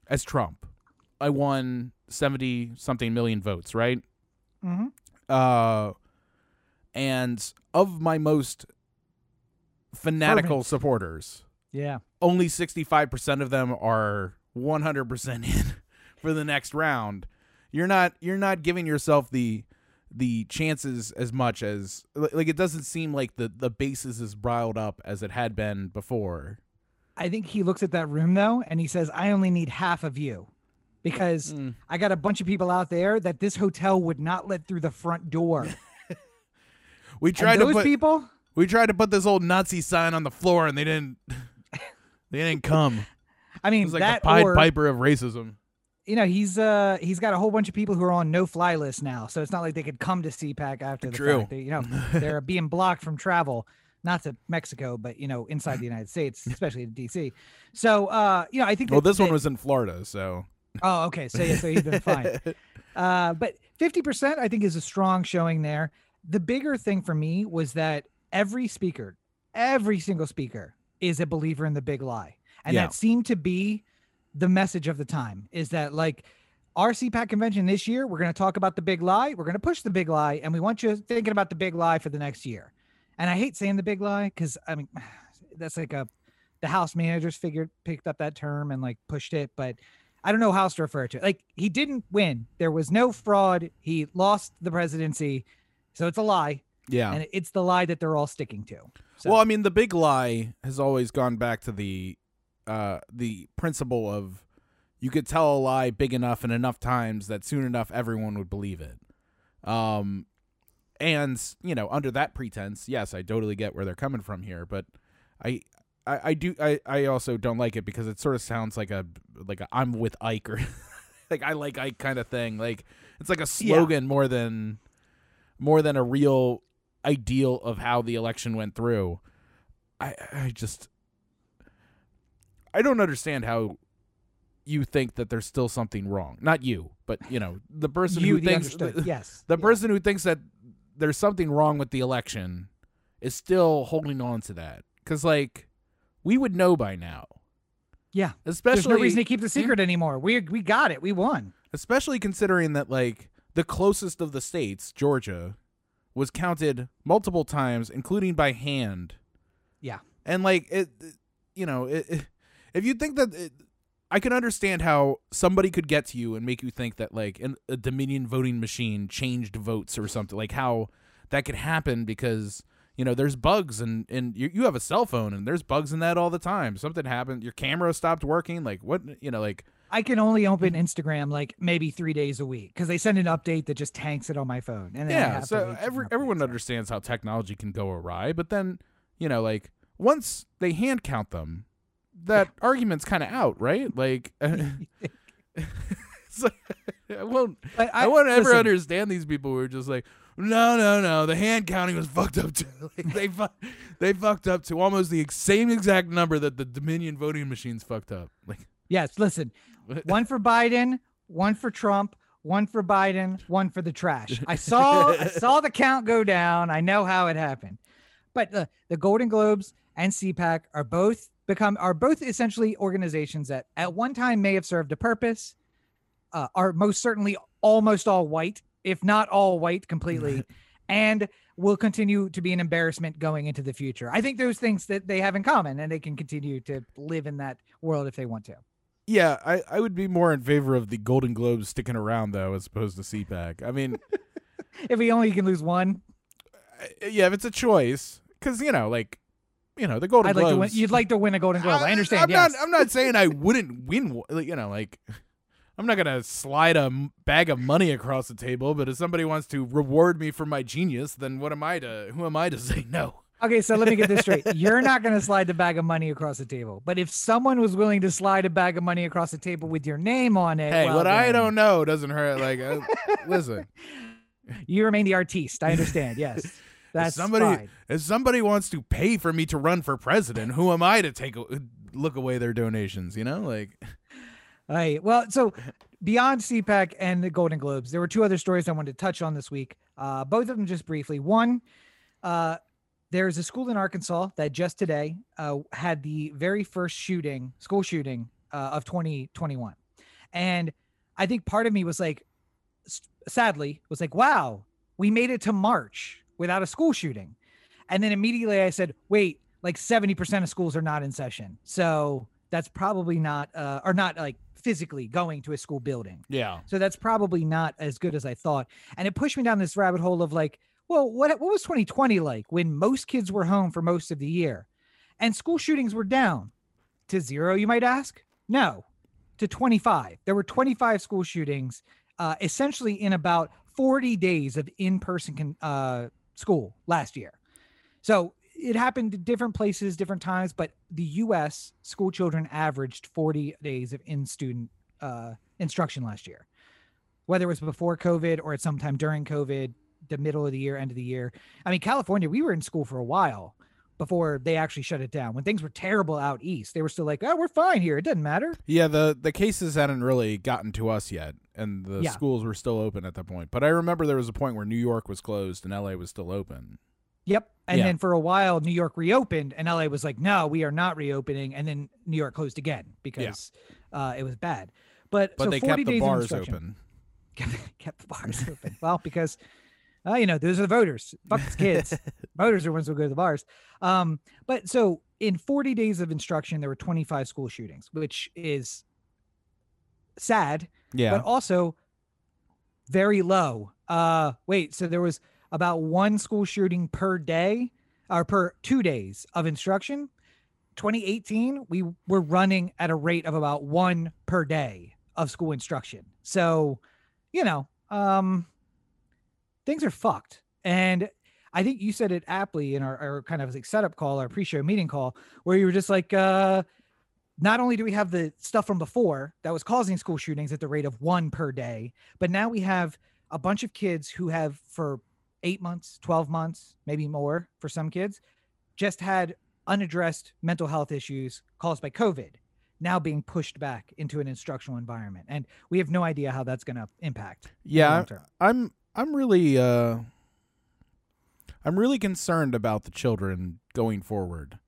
as Trump, I won 70 something million votes, right? Mhm. Uh and of my most fanatical Fervent. supporters Yeah. only 65% of them are 100% in for the next round you're not you're not giving yourself the the chances as much as like it doesn't seem like the the base is as riled up as it had been before I think he looks at that room though and he says, I only need half of you because Mm. I got a bunch of people out there that this hotel would not let through the front door. we tried to those put people, we tried to put this old nazi sign on the floor and they didn't they didn't come I mean, It's like that the Pied or, Piper of racism. you know, he's uh he's got a whole bunch of people who are on no fly list now, so it's not like they could come to CPAC after the True. fact. They, you know, they're being blocked from travel, not to Mexico, but you know, inside the United States, especially to DC. So, uh, you know, I think. Well, that- this one was in Florida, so Oh, okay. So yeah, so he's been fine. Uh, but 50% I think is a strong showing there. The bigger thing for me was that every speaker, every single speaker is a believer in the big lie. And Yeah. that seemed to be the message of the time is that like our CPAC convention this year, we're going to talk about the big lie. We're going to push the big lie and we want you thinking about the big lie for the next year. And I hate saying the big lie because I mean, that's like a, the house managers figured, picked up that term and like pushed it, but I don't know how else to refer to it. Like he didn't win. There was no fraud. He lost the presidency. So it's a lie. yeah. And it's the lie that they're all sticking to. So Well, I mean, the big lie has always gone back to the uh, the principle of you could tell a lie big enough and enough times that soon enough everyone would believe it. Um, and you know, under that pretense, yes, I totally get where they're coming from here, but I. I, I do I, I also don't like it because it sort of sounds like a like a I'm with Ike or like I like Ike kind of thing. Like it's like a slogan more than more than a real ideal of how the election went through. I I just I don't understand how you think that there's still something wrong. Not you, but you know, the person you who the thinks understood. yes. the Yeah. person who thinks that there's something wrong with the election is still holding on to that cuz like we would know by now. Yeah. Especially There's no reason to keep the secret anymore. We we got it. We won. especially considering that like the closest of the states, Georgia, was counted multiple times, including by hand. Yeah. And like it, you know, it, it- if you think that, it, I can understand how somebody could get to you and make you think that like an, a Dominion voting machine changed votes or something, like how that could happen because you know there's bugs and and you, you have a cell phone and there's bugs in that all the time. Something happened, your camera stopped working, like what you know, like I can only open Instagram like maybe three days a week because they send an update that just tanks it on my phone. And then yeah so every, everyone understands how technology can go awry but then you know like once they hand count them that argument's kind of out right like i won't But i, won't ever listen, understand these people who are just like no no no the hand counting was fucked up too like, they fu- they fucked up to almost the same exact number that the dominion voting machines fucked up like Yes, listen. One for Biden, one for Trump, one for Biden, one for the trash. I saw I saw the count go down. I know how it happened. But the, the Golden Globes and CPAC are both become are both essentially organizations that at one time may have served a purpose, uh, are most certainly almost all white, if not all white completely, and will continue to be an embarrassment going into the future. I think those things that they have in common, and they can continue to live in that world if they want to. yeah I, I would be more in favor of the golden globes sticking around though as opposed to cpac i mean If we only can lose one, Uh, yeah, if it's a choice, because you know, like you know the Golden I'd like to win. Globes. You'd like to win a Golden Globe. I, understand. I'm yes. not. I'm not saying I wouldn't win. You know, like I'm not gonna slide a m- bag of money across the table. But if somebody wants to reward me for my genius, then what am I to? Who am I to say no? Okay, so let me get this straight. You're not going to slide the bag of money across the table. But if someone was willing to slide a bag of money across the table with your name on it, Hey, well, what I don't know doesn't hurt. Like, uh, listen, You remain the artiste. I understand. Yes. That's somebody fine. if somebody wants to pay for me to run for president, who am I to take a, look away their donations? You know, like All right. Well, so beyond CPAC and the Golden Globes, there were two other stories I wanted to touch on this week. Uh, both of them just briefly. One, uh, there's a school in Arkansas that just today uh, had the very first shooting, school shooting uh, of 2021. And I think part of me was like, sadly, was like, wow, we made it to March without a school shooting. And then immediately I said, wait, like 70% of schools are not in session. So that's probably not, uh, or not like physically going to a school building. yeah, So that's probably not as good as I thought. And it pushed me down this rabbit hole of like, well, what what was 2020 like when most kids were home for most of the year and school shootings were down to zero, you might ask? No, to 25. There were 25 school shootings uh, essentially in about 40 days of in-person con- uh, school last year. So it happened at different places, different times, but the U.S. school children averaged 40 days of in-student uh, instruction last year, whether it was before COVID or at some time during COVID, the middle of the year, end of the year. I mean, California, we were in school for a while before they actually shut it down. When things were terrible out east, they were still like, "Oh, we're fine here. It doesn't matter." yeah. The the cases hadn't really gotten to us yet, and the Yeah. schools were still open at that point. But I remember there was a point where New York was closed and L.A. was still open. Yep. And Yeah. then for a while, New York reopened, and LA was like, "No, we are not reopening." And then New York closed again because uh, it was bad. But, But so they 40 kept the days of bars instruction. open. kept, kept the bars open. Well, because uh, you know those are the voters. Fuck the kids. voters are the ones who go to the bars. Um, but so in 40 days of instruction, there were 25 school shootings, which is sad, Yeah, but also very low. Uh, wait, so there was about one school shooting per day or per two days of instruction. 2018, we were running at a rate of about one per day of school instruction. So, you know, um, things are fucked. And I think you said it aptly in our, our kind of like setup call, our pre-show meeting call, where you were just like, uh, not only do we have the stuff from before that was causing school shootings at the rate of one per day, but now we have a bunch of kids who have for eight months, 12 months, maybe more for some kids, just had unaddressed mental health issues caused by COVID now being pushed back into an instructional environment. And we have no idea how that's going to impact. yeah. I'm I'm really uh I'm really concerned about the children going forward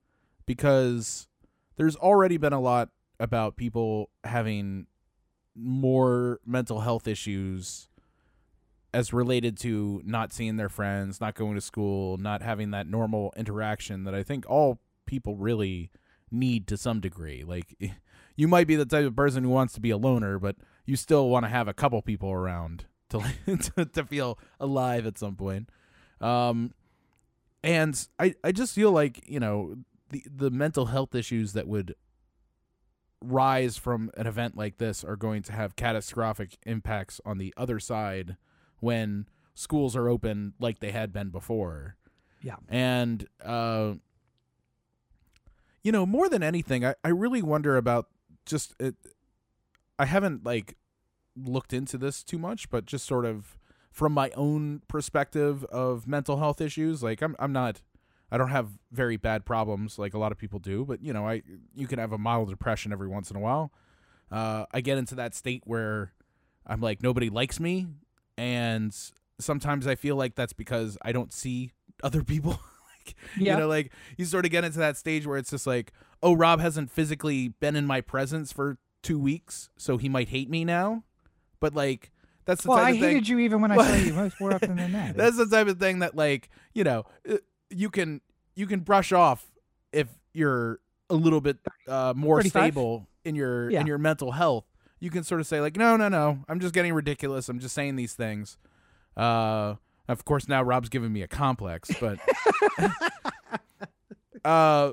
because there's already been a lot about people having more mental health issues as related to not seeing their friends, not going to school, not having that normal interaction that I think all people really need to some degree. Like you might be the type of person who wants to be a loner, but you still want to have a couple people around to to, to feel alive at some point. Um, and I I just feel like you know the the mental health issues that would rise from an event like this are going to have catastrophic impacts on the other side when schools are open like they had been before. Yeah. And uh you know, more than anything, I, I really wonder about just it I haven't like looked into this too much, but just sort of from my own perspective of mental health issues, like I'm I'm not I don't have very bad problems like a lot of people do, but you know, I you can have a mild depression every once in a while. Uh, I get into that state where I'm like nobody likes me, and sometimes I feel like that's because I don't see other people. like, Yeah. You know, like you sort of get into that stage where it's just like, oh, Rob hasn't physically been in my presence for two weeks, so he might hate me now. But like, that's the well, type I of thing. hated you even when I saw you most more often than that. That's the type of thing that like you know uh, you can you can brush off if you're a little bit uh, more 35? stable in your Yeah. in your mental health. You can sort of say like no no no I'm just getting ridiculous. I'm just saying these things. Uh, of course now Rob's giving me a complex, but uh,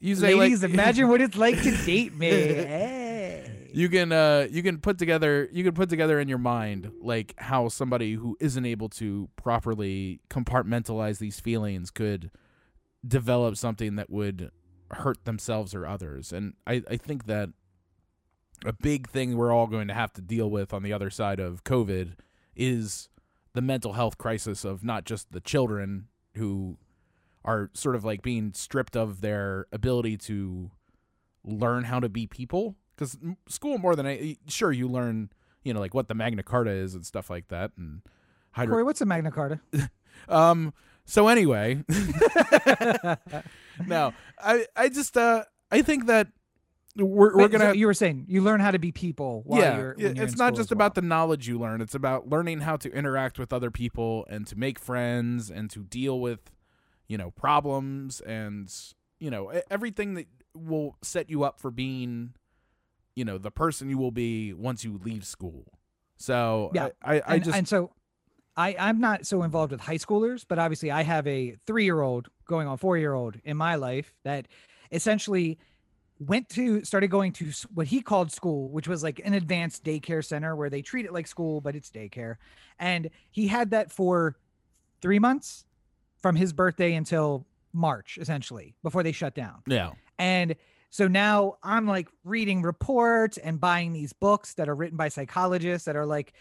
you say Ladies, like, imagine what it's like to date me. Hey. you can uh you can put together you can put together in your mind like how somebody who isn't able to properly compartmentalize these feelings could develop something that would hurt themselves or others and i i think that a big thing we're all going to have to deal with on the other side of covid is the mental health crisis of not just the children who are sort of like being stripped of their ability to learn how to be people because school more than I, sure you learn you know like what the magna carta is and stuff like that and hydro- Corey, what's a Magna Carta? um so anyway no i i just uh i think that we're, we're gonna so you were saying you learn how to be people while yeah, you're. yeah, when you're it's not just as about the knowledge you learn. It's about learning how to interact with other people and to make friends and to deal with, you know, problems and you know everything that will set you up for being, you know, the person you will be once you leave school. So Yeah, I, I, I and, just and so I, I'm not so involved with high schoolers, but obviously I have a three year old going on four year old in my life that essentially went to started going to what he called school, which was like an advanced daycare center where they treat it like school, but it's daycare. And he had that for three months from his birthday until March, essentially, before they shut down. yeah And so now I'm like reading reports and buying these books that are written by psychologists that are like,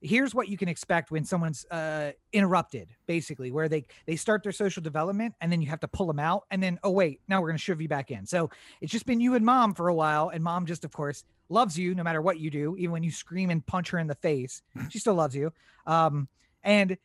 here's what you can expect when someone's uh, interrupted, basically, where they they start their social development and then you have to pull them out, and then oh wait, now we're gonna shove you back in. So it's just been you and mom for a while, and mom just of course loves you no matter what you do, even when you scream and punch her in the face, she still loves you. Um, and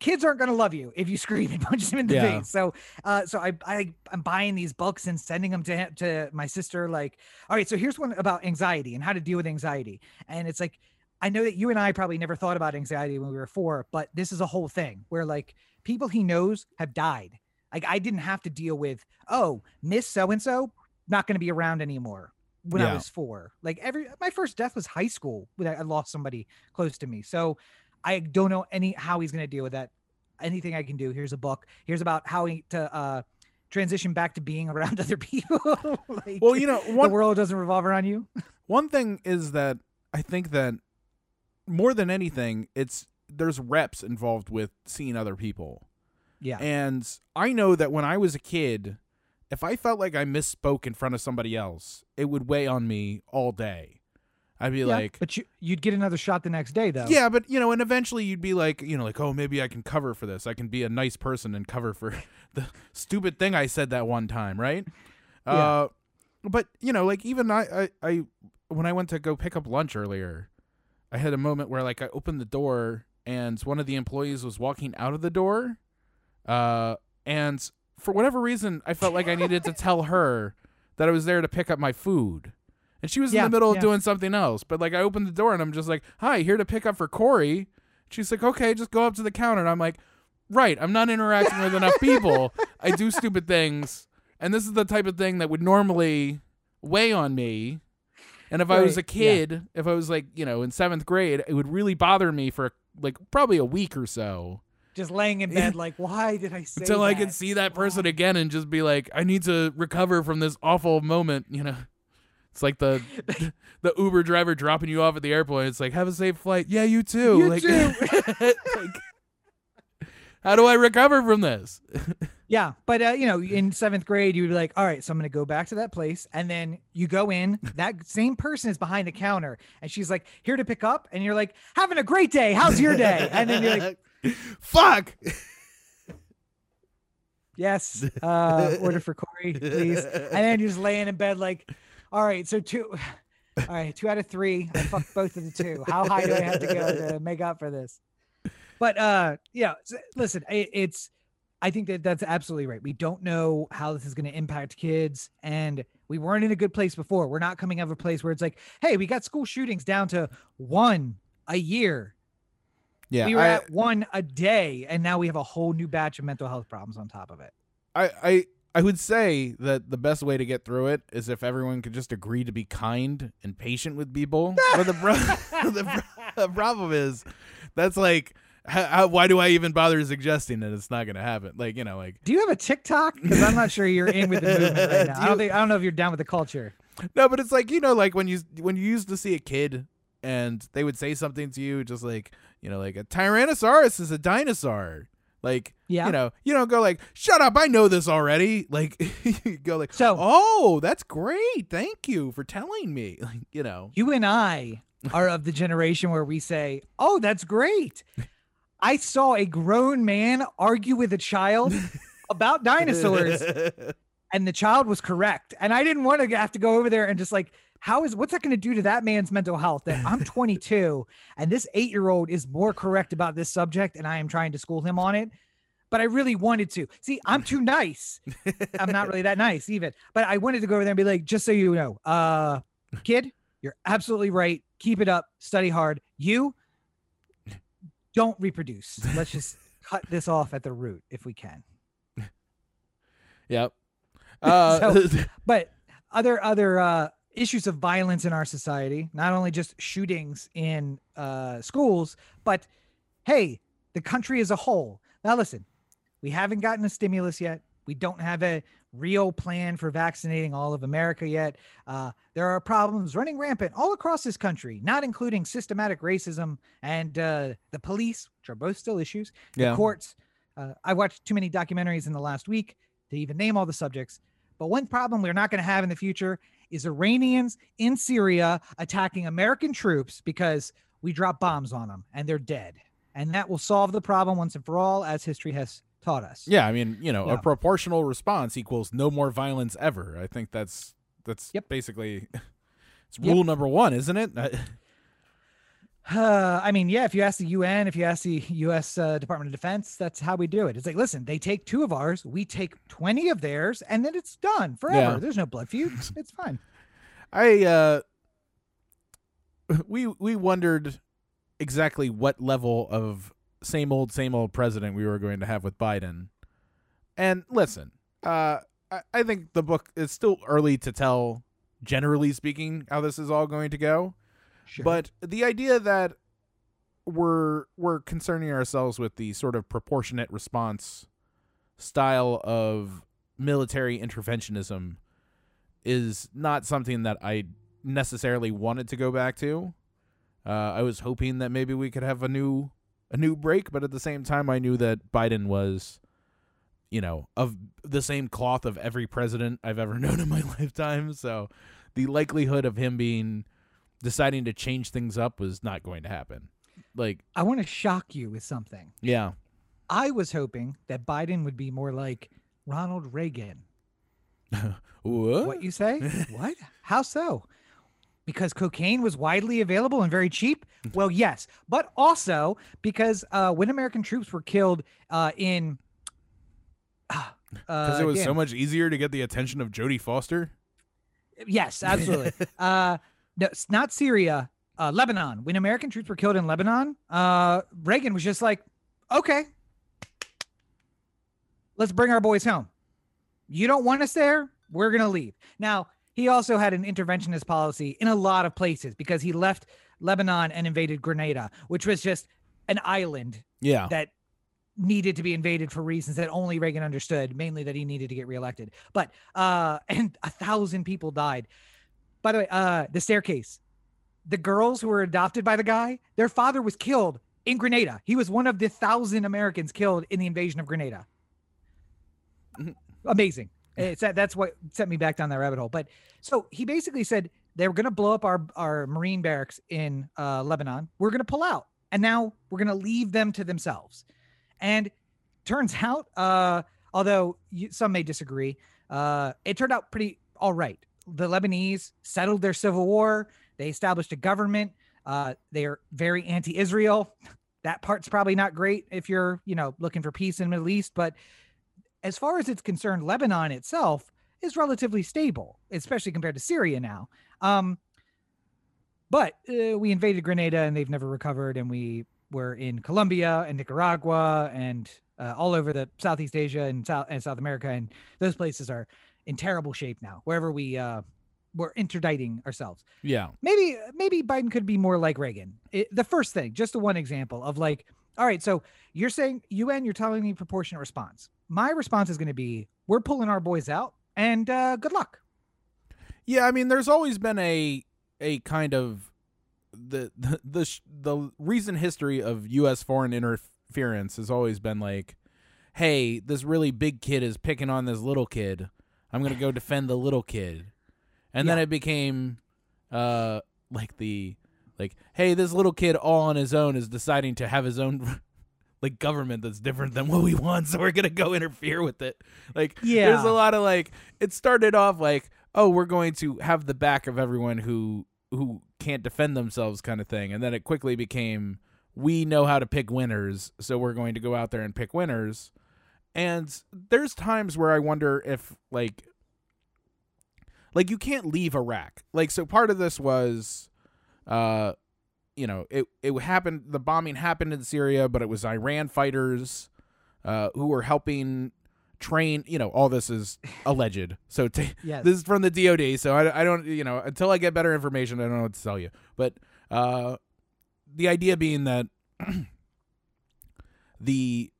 kids aren't going to love you if you scream and punch them in the Yeah. face. So, uh, so I, I, I'm buying these books and sending them to him- to my sister. Like, all right, so here's one about anxiety and how to deal with anxiety. And it's like, I know that you and I probably never thought about anxiety when we were four, but this is a whole thing where like people he knows have died. Like I didn't have to deal with, oh, Miss So and So not going to be around anymore when I was four. Like every my first death was high school when I lost somebody close to me. So I don't know any how he's going to deal with that. Anything I can do. Here's a book. Here's about how he to uh transition back to being around other people. like, well you know the world doesn't revolve around you. One thing is that I think that more than anything, it's there's reps involved with seeing other people. Yeah. And I know that when I was a kid, if I felt like I misspoke in front of somebody else, it would weigh on me all day. I'd be Yeah, like, but you you'd get another shot the next day though. yeah, but you know, and eventually you'd be like, you know, like, oh, maybe I can cover for this. I can be a nice person and cover for the stupid thing I said that one time, right? Yeah. Uh, but you know, like even I, I, I, when I went to go pick up lunch earlier, I had a moment where like I opened the door and one of the employees was walking out of the door, uh, and for whatever reason, I felt like I needed to tell her that I was there to pick up my food. And she was Yeah, in the middle of yeah. doing something else. But like I opened the door and I'm just like, "Hi, here to pick up for Corey." She's like, "Okay, just go up to the counter." And I'm like, "Right, I'm not interacting with enough people. I do stupid things, and this is the type of thing that would normally weigh on me." And if I was a Right, yeah. kid, if I was like, you know, in 7th grade, it would really bother me for like probably a week or so Just laying in bed like, why did I say until I can that? see that person Why? again and just be like, I need to recover from this awful moment. You know, it's like the the Uber driver dropping you off at the airport. It's like, have a safe flight. Yeah, you too. You like, too. like, how do I recover from this? Yeah, but uh, you know, in seventh grade, you'd be like, "All right, so I'm going to go back to that place," and then you go in. That same person is behind the counter, and she's like, "Here to pick up," and you're like, "Having a great day. How's your day?" And then you're like, fuck. "Yes, uh, order for Corey, please." And then you're just laying in bed, like, "All right, so two, all right, two out of three. I fucked both of the two. How high do I have to go to make up for this?" But uh, yeah, listen, it, it's. I think that that's absolutely right. We don't know how this is going to impact kids, and we weren't in a good place before. We're not coming out of a place where it's like, hey, we got school shootings down to one a year. Yeah, we were I, at one a day, and now we have a whole new batch of mental health problems on top of it. I, I, I would say that the best way to get through it is if everyone could just agree to be kind and patient with people. but the, pro- the, pro- the problem is that's like how, how, why do I even bother suggesting that it's not going to happen? Like, you know, like. Do you have a TikTok? Because I'm not sure you're in with the movement right now. Do I don't think I don't know if you're down with the culture. No, but it's like you know, like when you when you used to see a kid and they would say something to you, just like you know, like a Tyrannosaurus is a dinosaur. Like, yeah. you know, you don't go like, "Shut up! I know this already." Like, you go like, "So, oh, that's great. Thank you for telling me." Like, you know, you and I are of the generation where we say, "Oh, that's great." I saw a grown man argue with a child about dinosaurs, and the child was correct. And I didn't want to have to go over there and just like, how is what's that going to do to that man's mental health? That I'm 22 and this eight year old is more correct about this subject, and I am trying to school him on it. But I really wanted to. See, I'm too nice. I'm not really that nice even. But I wanted to go over there and be like, just so you know, uh, kid, you're absolutely right. Keep it up. Study hard. You don't reproduce. Let's just cut this off at the root if we can. Yep. Uh, so, but other other uh, issues of violence in our society, not only just shootings in uh, schools, but hey, the country as a whole. Now, listen, we haven't gotten a stimulus yet. We don't have a real plan for vaccinating all of America yet. Uh, there are problems running rampant all across this country, not including systematic racism and uh, the police, which are both still issues, the yeah. courts. Uh, I watched too many documentaries in the last week to even name all the subjects. But one problem we're not going to have in the future is Iranians in Syria attacking American troops because we drop bombs on them and they're dead. And that will solve the problem once and for all, as history has taught us. Yeah, I mean, you know, yeah. a proportional response equals no more violence ever. I think that's that's yep. basically it's rule yep. number one, isn't it? Uh, I mean, yeah. If you ask the UN, if you ask the U.S. Uh, Department of Defense, that's how we do it. It's like, listen, they take two of ours, we take twenty of theirs, and then it's done forever. Yeah. There's no blood feud. it's fine. I uh, we we wondered exactly what level of same old, same old president we were going to have with Biden. And listen, uh, I, I think the book is still early to tell, generally speaking, how this is all going to go. Sure. But the idea that we're we're concerning ourselves with the sort of proportionate response style of military interventionism is not something that I necessarily wanted to go back to. Uh, I was hoping that maybe we could have a new a new break, but at the same time, I knew that Biden was, you know, of the same cloth of every president I've ever known in my lifetime. So the likelihood of him being deciding to change things up was not going to happen. Like, I want to shock you with something. Yeah. I was hoping that Biden would be more like Ronald Reagan. what? What you say? what? How so? Because cocaine was widely available and very cheap? Well, yes, but also because uh, when American troops were killed uh, in because uh, it was so much easier to get the attention of Jodie Foster. Yes, absolutely. uh, no, it's not Syria, uh, Lebanon. When American troops were killed in Lebanon, uh, Reagan was just like, "Okay, let's bring our boys home. You don't want us there, we're gonna leave." Now he also had an interventionist policy in a lot of places because he left Lebanon and invaded Grenada, which was just an island yeah. that needed to be invaded for reasons that only Reagan understood, mainly that he needed to get reelected. But uh and a thousand people died. By the way, uh the staircase. The girls who were adopted by the guy, their father was killed in Grenada. He was one of the thousand Americans killed in the invasion of Grenada. Mm-hmm. Amazing. It's that, that's what sent me back down that rabbit hole. But so he basically said they were going to blow up our our marine barracks in uh, Lebanon. We're going to pull out, and now we're going to leave them to themselves. And turns out, uh, although you, some may disagree, uh, it turned out pretty all right. The Lebanese settled their civil war. They established a government. Uh, they are very anti-Israel. That part's probably not great if you're, you know, looking for peace in the Middle East, but as far as it's concerned, Lebanon itself is relatively stable, especially compared to Syria now. Um, but uh, we invaded Grenada and they've never recovered, and we were in Colombia and Nicaragua and uh, all over the Southeast Asia and South and South America, and those places are in terrible shape now. Wherever we uh, we're interdicting ourselves. Yeah. Maybe maybe Biden could be more like Reagan. It, the first thing, just the one example of like, all right, so you're saying UN, you're telling me proportionate response. My response is going to be, we're pulling our boys out, and uh, good luck. Yeah, I mean, there's always been a a kind of the the the, sh- the recent history of U.S. foreign interference has always been like, hey, this really big kid is picking on this little kid. I'm gonna go defend the little kid, and then it became, uh, like the like, hey, this little kid all on his own is deciding to have his own. Like government that's different than what we want, so we're gonna go interfere with it. Like, yeah. there's a lot of like. It started off like, oh, we're going to have the back of everyone who who can't defend themselves, kind of thing, and then it quickly became, we know how to pick winners, so we're going to go out there and pick winners. And there's times where I wonder if like, like you can't leave Iraq. Like, so part of this was, uh, you know, it it happened. The bombing happened in Syria, but it was Iran fighters uh, who were helping train. You know, all this is alleged. So ta Yes. this is from the DoD. So I, I don't, you know, until I get better information, I don't know what to tell you. But uh, the idea being that the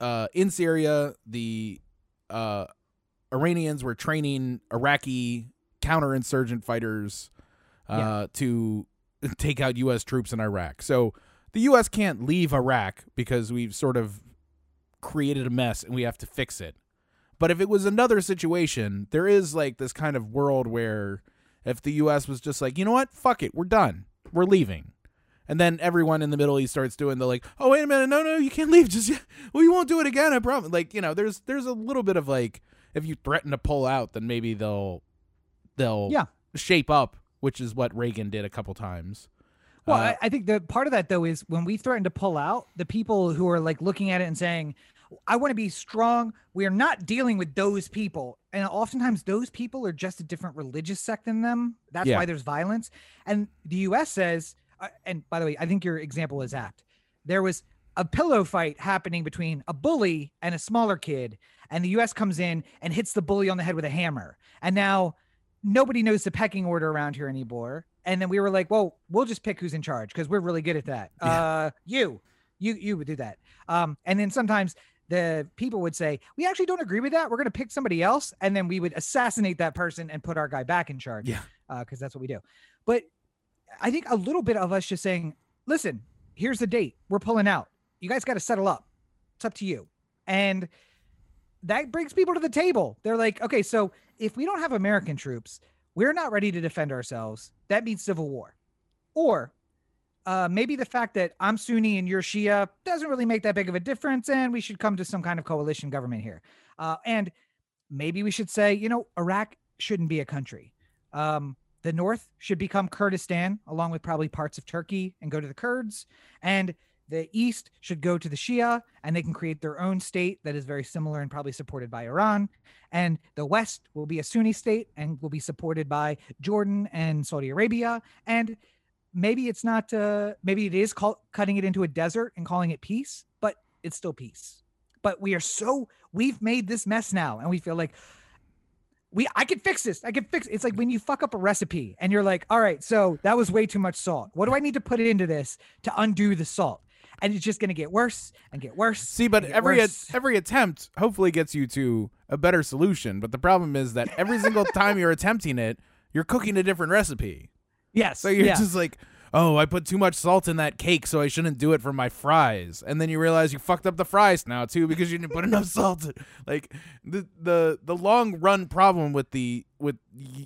uh, in Syria, the uh, Iranians were training Iraqi counterinsurgent fighters uh, Yeah. to take out U.S. troops in Iraq. So the U.S. can't leave Iraq because we've sort of created a mess and we have to fix it. But if it was another situation, there is like this kind of world where if the U.S. was just like, you know what, fuck it, we're done, we're leaving. And then everyone in the Middle East starts doing the like, oh wait a minute, no, no, you can't leave. Just well, you won't do it again. I promise. Like you know, there's there's a little bit of like, if you threaten to pull out, then maybe they'll they'll Yeah. shape up, which is what Reagan did a couple times. Well, Uh, I, I think the part of that though is when we threaten to pull out, the people who are like looking at it and saying, "I want to be strong," we are not dealing with those people, and oftentimes those people are just a different religious sect than them. That's Yeah. why there's violence. And the U.S. says, uh, and by the way, I think your example is apt. There was a pillow fight happening between a bully and a smaller kid, and the U.S. comes in and hits the bully on the head with a hammer, and now nobody knows the pecking order around here anymore. And then we were like, well, we'll just pick who's in charge because we're really good at that. Yeah. Uh, you, you, you would do that. Um, and then sometimes the people would say, we actually don't agree with that. We're going to pick somebody else. And then we would assassinate that person and put our guy back in charge. Yeah. Uh, cause that's what we do. But I think a little bit of us just saying, listen, here's the date. We're pulling out. You guys got to settle up. It's up to you. And that brings people to the table. They're like, okay, so if we don't have American troops, we're not ready to defend ourselves. That means civil war. Or uh, maybe the fact that I'm Sunni and you're Shia doesn't really make that big of a difference, and we should come to some kind of coalition government here. Uh, and maybe we should say, you know, Iraq shouldn't be a country. Um, the North should become Kurdistan, along with probably parts of Turkey, and go to the Kurds. And the East should go to the Shia, and they can create their own state that is very similar and probably supported by Iran. And the West will be a Sunni state and will be supported by Jordan and Saudi Arabia. And maybe it's not, uh, maybe it is call- cutting it into a desert and calling it peace, but it's still peace. But we are so, we've made this mess now, and we feel like, we I can fix this. I can fix it's like when you fuck up a recipe and you're like, all right, so that was way too much salt. What do I need to put into this to undo the salt? And it's just gonna get worse and get worse. See, but every every attempt hopefully gets you to a better solution. But the problem is that every single time you're attempting it, you're cooking a different recipe. yes. So you're yeah. just like, oh, I put too much salt in that cake, so I shouldn't do it for my fries. And then you realize you fucked up the fries now too because you didn't put enough salt. Like the the the long run problem with the with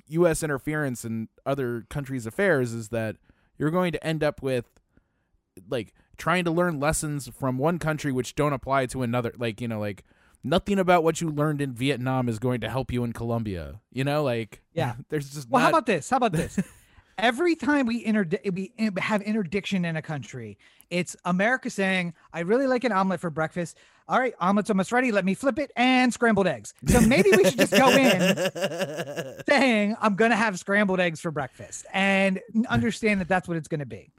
U.S. interference in other countries' affairs is that you're going to end up with like trying to learn lessons from one country which don't apply to another. Like you know, like nothing about what you learned in Vietnam is going to help you in Colombia. You know, like Yeah. there's just Well, not, how about this? How about this? Every time we interdi- we have interdiction in a country, it's America saying, "I really like an omelet for breakfast." All right, omelet's almost ready. Let me flip it and scrambled eggs. So maybe we should just go in saying, "I'm gonna have scrambled eggs for breakfast," and understand that that's what it's gonna be.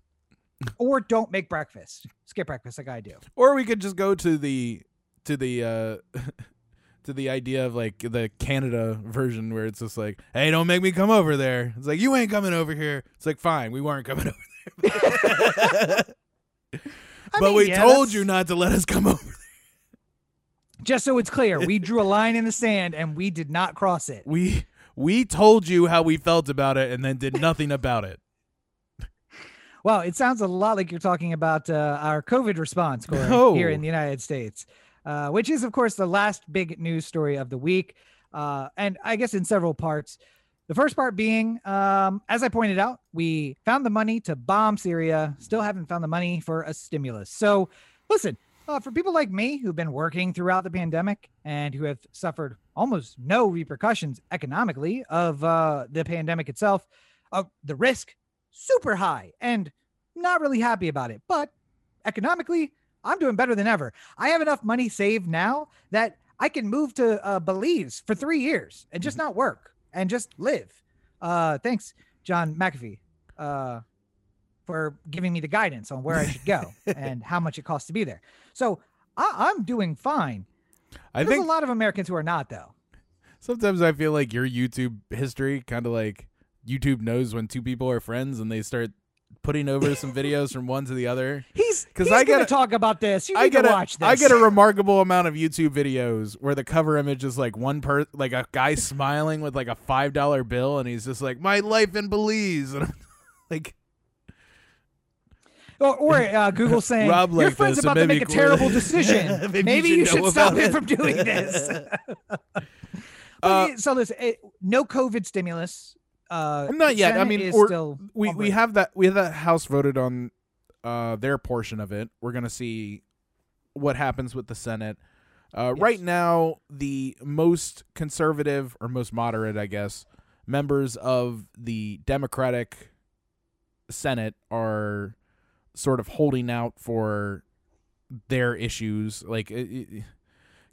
Or don't make breakfast. Skip breakfast like I do. or we could just go to the to the uh to the idea of like the Canada version where it's just like, hey, don't make me come over there. It's like you ain't coming over here. It's like fine, we weren't coming over there. But mean, we yeah, told that's- you not to let us come over. Just so it's clear, we drew a line in the sand and we did not cross it. We we told you how we felt about it and then did nothing about it. Well, it sounds a lot like you're talking about uh, our COVID response No. here in the United States, uh, which is, of course, the last big news story of the week. Uh, and I guess in several parts. The first part being, um, as I pointed out, we found the money to bomb Syria, still haven't found the money for a stimulus. So, listen, uh, for people like me who've been working throughout the pandemic and who have suffered almost no repercussions economically of uh, the pandemic itself, uh, the risk super high and not really happy about it. But economically, I'm doing better than ever. I have enough money saved now that I can move to uh, Belize for three years and just not work and just live. Uh, thanks, John McAfee, uh, for giving me the guidance on where I should go and how much it costs to be there. So I- I'm doing fine. I There's think a lot of Americans who are not, though. sometimes I feel like your YouTube history kind of like YouTube knows when two people are friends and they start putting over some videos from one to the other. He's 'Cause he's I got to talk about this. You need I get to a, watch this. I get a remarkable amount of YouTube videos where the cover image is like one per like a guy smiling with like a five dollar bill and he's just like my life in Belize and I'm like Or, or uh, Google saying Rob your friend's this, about to make a cool." terrible decision. Maybe maybe, you you should should, stop him from doing this. Uh, so listen, it, no COVID stimulus. Uh, Not yet. I mean, or- still we we have that we have that house voted on uh their portion of it. We're gonna see what happens with the Senate. Uh, Right now, the most conservative or most moderate, I guess, members of the Democratic Senate are sort of holding out for their issues. Like it, it,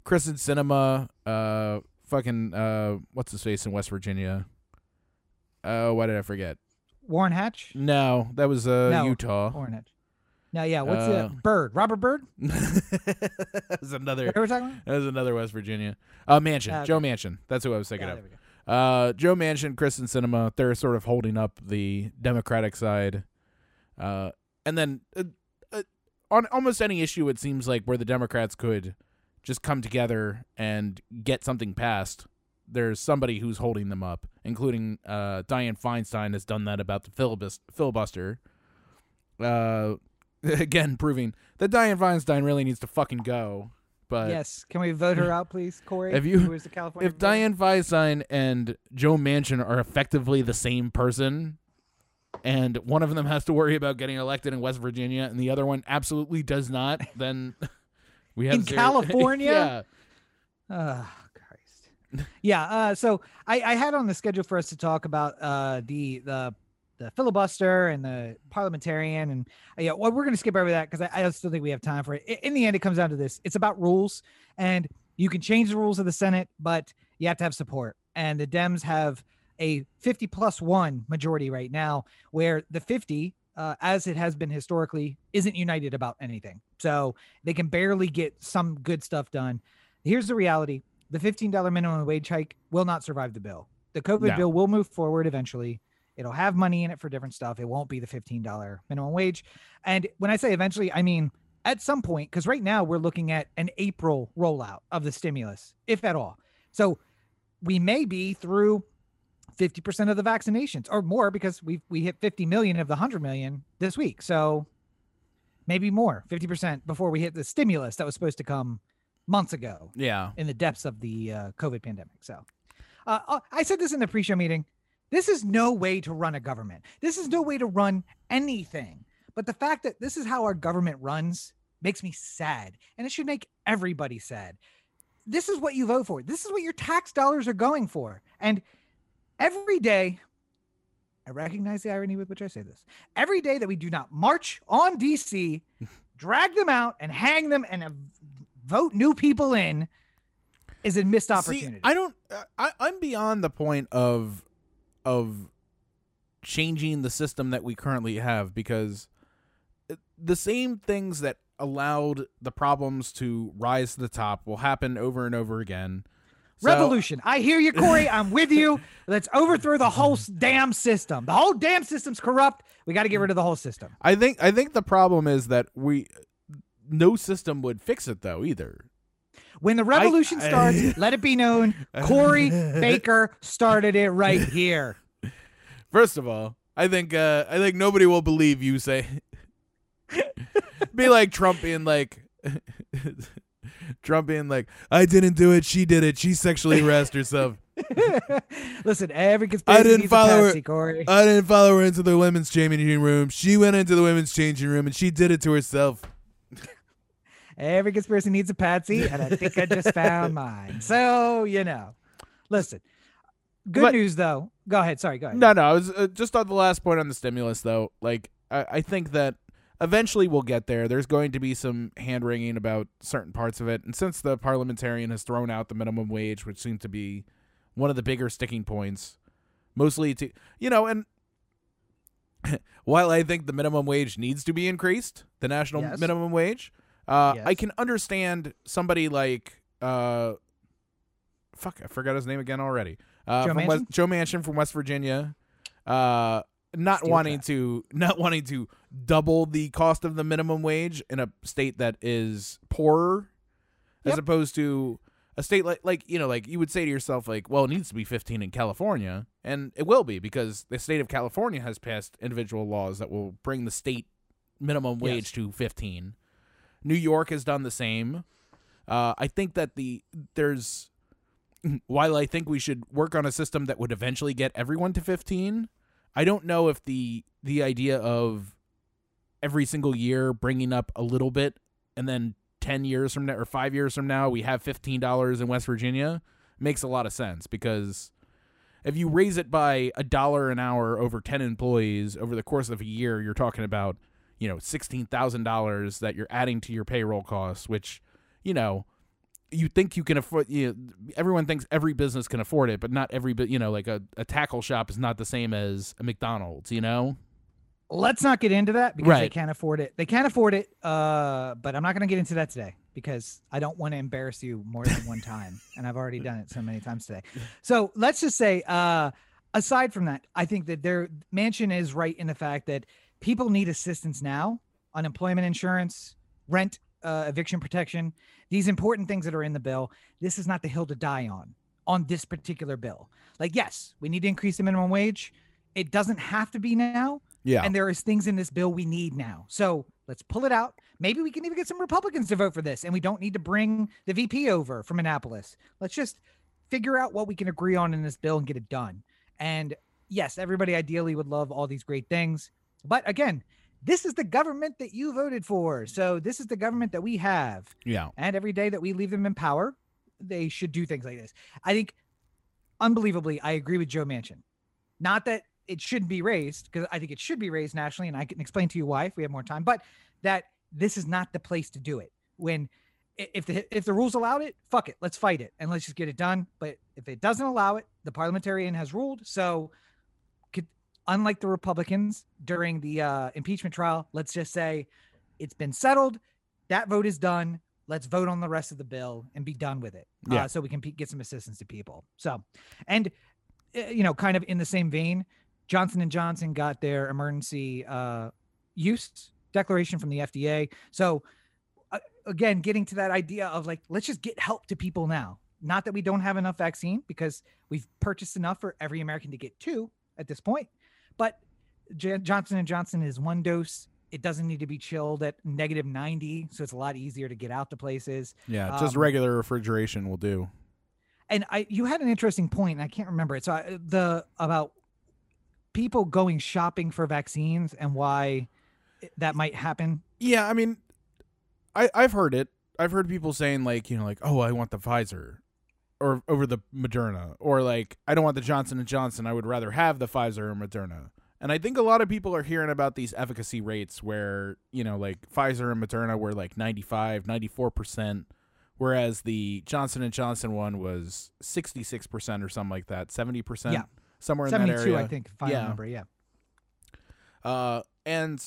Kyrsten Sinema, uh, fucking uh, what's his face in West Virginia? Oh, why did I forget? Orrin Hatch. No, that was uh, No. Utah. Orrin Hatch. No, yeah. What's Uh, the Byrd? Robert Byrd. that was another. What we talking about? That was another West Virginia. Uh, Manchin. Okay. Joe Manchin. That's who I was thinking Yeah, of. there we go. Uh, Joe Manchin, Kyrsten Sinema, they're sort of holding up the Democratic side. Uh, and then uh, uh, on almost any issue, it seems like where the Democrats could just come together and get something passed, there's somebody who's holding them up, including uh, Dianne Feinstein has done that about the filibus- filibuster. Uh, again, proving that Dianne Feinstein really needs to fucking go. But yes. Can we vote her out, please, Corey? If you- who is the California? if Dianne Feinstein and Joe Manchin are effectively the same person, and one of them has to worry about getting elected in West Virginia, and the other one absolutely does not, then we have In zero- California? yeah, Christ. Yeah. Uh, so I, I had on the schedule for us to talk about uh, the the the filibuster and the parliamentarian, and uh, yeah, well, we're going to skip over that because I, I still think we have time for it. In the end, it comes down to this: it's about rules, and you can change the rules of the Senate, but you have to have support. And the Dems have a 50 plus one majority right now, where the 50 uh, as it has been historically, isn't united about anything. So they can barely get some good stuff done. Here's the reality the $15 minimum wage hike will not survive the bill. The COVID No. bill will move forward eventually. It'll have money in it for different stuff. It won't be the $15 minimum wage. And when I say eventually, I mean at some point, because right now we're looking at an April rollout of the stimulus, if at all. So we may be through 50% of the vaccinations or more because we we hit 50 million of the 100 million this week. So maybe more, 50% before we hit the stimulus that was supposed to come months ago yeah. in the depths of the uh, COVID pandemic. So uh, uh, I said this in the pre-show meeting. This is no way to run a government. This is no way to run anything. But the fact that this is how our government runs makes me sad, and it should make everybody sad. This is what you vote for. This is what your tax dollars are going for. And every day, I recognize the irony with which I say this. Every day that we do not march on DC, drag them out, and hang them and vote new people in is a missed opportunity. See, I don't. I, I'm beyond the point of of changing the system that we currently have because the same things that allowed the problems to rise to the top will happen over and over again. So- Revolution. I hear you, Corey. I'm with you. Let's overthrow the whole damn system. The whole damn system's corrupt. We got to get rid of the whole system. I think I think the problem is that we no system would fix it though either. When the revolution I- starts, let it be known Corey Baker started it right here. First of all, I think uh I think nobody will believe you say be like Trump being like Trump being like, I didn't do it, she did it, she sexually harassed herself. Listen, every conspiracy I didn't follow a her- Corey. I didn't follow her into the women's changing room. She went into the women's changing room and she did it to herself. Every conspiracy needs a patsy, and I think I just found mine. So you know, listen. Good But- news though. Go ahead. Sorry. Go ahead. No, no, I was uh, just on the last point on the stimulus though. Like I, I think that eventually we'll get there. There's going to be some hand wringing about certain parts of it, and since the parliamentarian has thrown out the minimum wage, which seems to be one of the bigger sticking points, mostly to you know, and while I think the minimum wage needs to be increased, the national Yes. minimum wage, uh, I can understand somebody like uh, fuck, I forgot his name again already. Uh, Joe from West, Manchin? Joe Manchin from West Virginia, uh, not Steel wanting to not wanting to double the cost of the minimum wage in a state that is poorer, as opposed to a state like like you know like you would say to yourself like well it needs to be 15 in California and it will be because the state of California has passed individual laws that will bring the state minimum Yes. wage to 15 New York has done the same. Uh, I think that the there's while I think we should work on a system that would eventually get everyone to 15 I don't know if the the idea of every single year bringing up a little bit and then 10 years from now or 5 years from now we have $15 in West Virginia makes a lot of sense because if you raise it by a dollar an hour over 10 employees over the course of a year you're talking about you know $16,000 that you're adding to your payroll costs which you know you think you can afford you know, everyone thinks every business can afford it but not every you know like a, a tackle shop is not the same as a McDonald's you know Let's not get into that because they can't afford it. They can't afford it. Uh, but I'm not going to get into that today because I don't want to embarrass you more than one time, and I've already done it so many times today. So let's just say, uh, aside from that, I think that their Manchin is right in the fact that people need assistance now, unemployment insurance, rent, uh, eviction protection, these important things that are in the bill. This is not the hill to die on on this particular bill. Like, yes, we need to increase the minimum wage. It doesn't have to be now yeah and there is things in this bill we need now. So let's pull it out. Maybe we can even get some Republicans to vote for this, and we don't need to bring the VP over from Annapolis. Let's just figure out what we can agree on in this bill and get it done. And yes, everybody ideally would love all these great things, but again, this is the government that you voted for. So this is the government that we have. yeah And every day that we leave them in power, they should do things like this. I think, unbelievably, I agree with Joe Manchin. Not that it shouldn't be raised, because I think it should be raised nationally, and I can explain to you why if we have more time. But that this is not the place to do it. When if the if the rules allowed it, fuck it, let's fight it and let's just get it done. But if it doesn't allow it, the parliamentarian has ruled. So, unlike the Republicans during the uh, impeachment trial, let's just say it's been settled. That vote is done. Let's vote on the rest of the bill and be done with it. Yeah. Uh, so we can pe- get some assistance to people. So, and uh, you know, kind of in the same vein, Johnson and Johnson got their emergency uh, use declaration from the FDA. So, uh, again, getting to that idea of like, let's just get help to people now. Not that we don't have enough vaccine because we've purchased enough for every American to get two at this point, but J- Johnson and Johnson is one dose. It doesn't need to be chilled at negative 90, so it's a lot easier to get out to places. yeah just Um, regular refrigeration will do and I you had an interesting point, and I can't remember it. So I, the about people going shopping for vaccines and why that might happen. Yeah, I mean, I I've heard it. I've heard people saying like, you know, like, oh, I want the Pfizer, or over the Moderna, or like, I don't want the Johnson and Johnson. I would rather have the Pfizer or Moderna. And I think a lot of people are hearing about these efficacy rates where, you know, like Pfizer and Moderna were like 95, 94%, whereas the Johnson and Johnson one was 66% or something like that, 70%, Yeah. somewhere in that area. I think, if I Yeah. remember. Yeah, Uh, and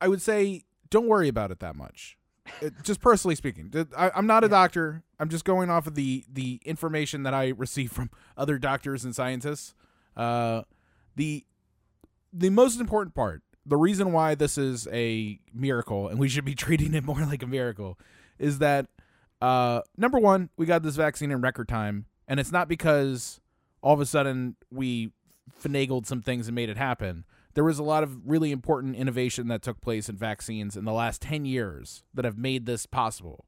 I would say don't worry about it that much. It- just personally speaking, I, I'm not a doctor. I'm just going off of the the information that I receive from other doctors and scientists. Uh, the the most important part, the reason why this is a miracle and we should be treating it more like a miracle, is that uh, number one, we got this vaccine in record time, and it's not because all of a sudden we finagled some things and made it happen. There was a lot of really important innovation that took place in vaccines in the last 10 years that have made this possible.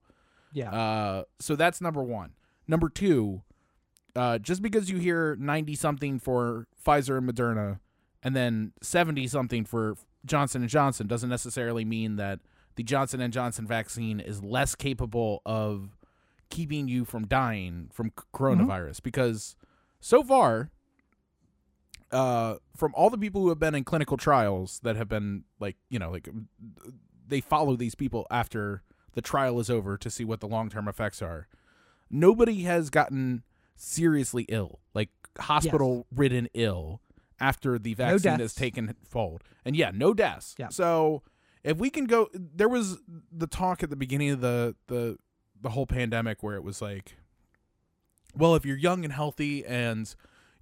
Yeah. Uh, so that's number one. Number two, uh, just because you hear 90 something for Pfizer and Moderna and then 70 something for Johnson and Johnson doesn't necessarily mean that the Johnson and Johnson vaccine is less capable of keeping you from dying from coronavirus because so far uh, from all the people who have been in clinical trials that have been like you know like they follow these people after the trial is over to see what the long-term effects are nobody has gotten seriously ill like hospital ridden ill after the vaccine has deaths. taken hold and yeah no deaths Yeah. so if we can go there was the talk at the beginning of the the the whole pandemic where it was like well if you're young and healthy and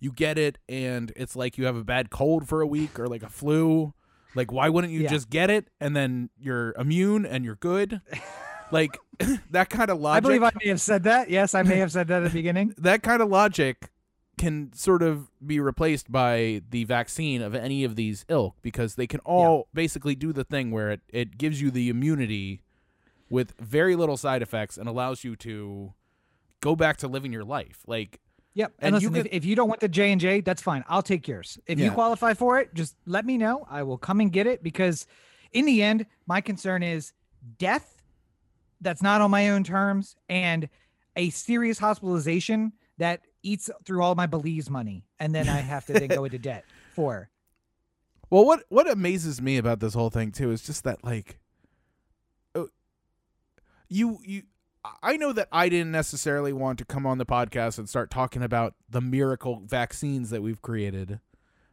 you get it and it's like you have a bad cold for a week or like a flu like why wouldn't you Yeah. just get it and then you're immune and you're good like that kind of logic I believe I may have said that. Yes, I may have said that at the beginning. that kind of logic can sort of be replaced by the vaccine of any of these ilk because they can all basically do the thing where it, it gives you the immunity with very little side effects and allows you to go back to living your life like Yep. And And, you could- if, if you don't want the J and J, that's fine. I'll take yours. If you qualify for it, just let me know. I will come and get it because, in the end, my concern is death. That's not on my own terms, and a serious hospitalization that eats through all my Belize money, and then I have to then go into debt for. Well, what what amazes me about this whole thing too is just that like, uh, you you, I know that I didn't necessarily want to come on the podcast and start talking about the miracle vaccines that we've created,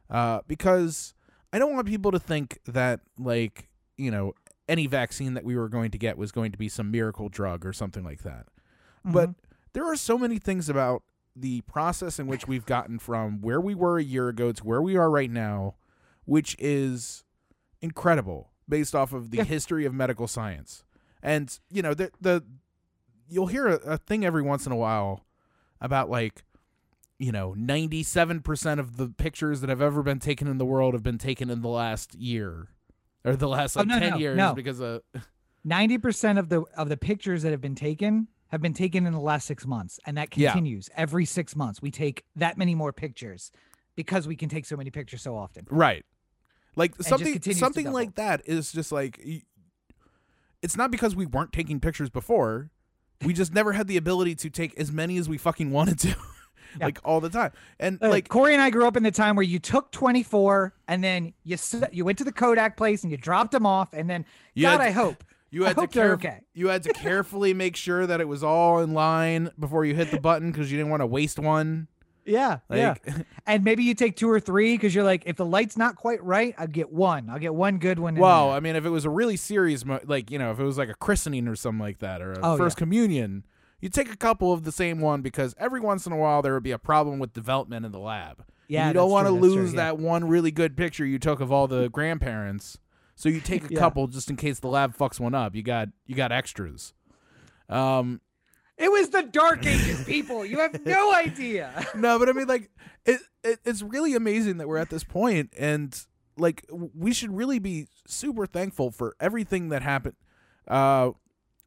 uh, because I don't want people to think that like you know any vaccine that we were going to get was going to be some miracle drug or something like that. But there are so many things about the process in which we've gotten from where we were a year ago to where we are right now, which is incredible based off of the Yeah. history of medical science. And you know, the the you'll hear a, a thing every once in a while about like you know, 97% of the pictures that have ever been taken in the world have been taken in the last year or the last Oh, like no, 10 no, years no. because of Ninety percent of the of the pictures that have been taken have been taken in the last six months, and that Yeah. continues every six months. We take that many more pictures because we can take so many pictures so often. Right. Like just something something like that is just like it's not because we weren't taking pictures before. We just never had the ability to take as many as we fucking wanted to. Yeah. like all the time. And Uh, like Corey and I grew up in the time where you took 24 and then you you went to the Kodak place and you dropped them off and then God, had- I hope you I to hope okay. you had to carefully make sure that it was all in line before you hit the button because you didn't want to waste one. Yeah yeah and maybe you take two or three because you're like if the light's not quite right I'll get one I'll get one good one Well. I mean, if it was a really serious, mo- like you know, if it was like a christening or something like that, or a Oh, first yeah. communion, you'd take a couple of the same one because every once in a while there would be a problem with development in the lab. And Yeah, you don't want to that's true, lose yeah. that one really good picture you took of all the grandparents. So you take a Yeah. couple just in case the lab fucks one up. You got you got extras. Um, it was the dark ages people you have no idea no, but I mean, like, it, it it's really amazing that we're at this point, and like, we should really be super thankful for everything that happened. Uh,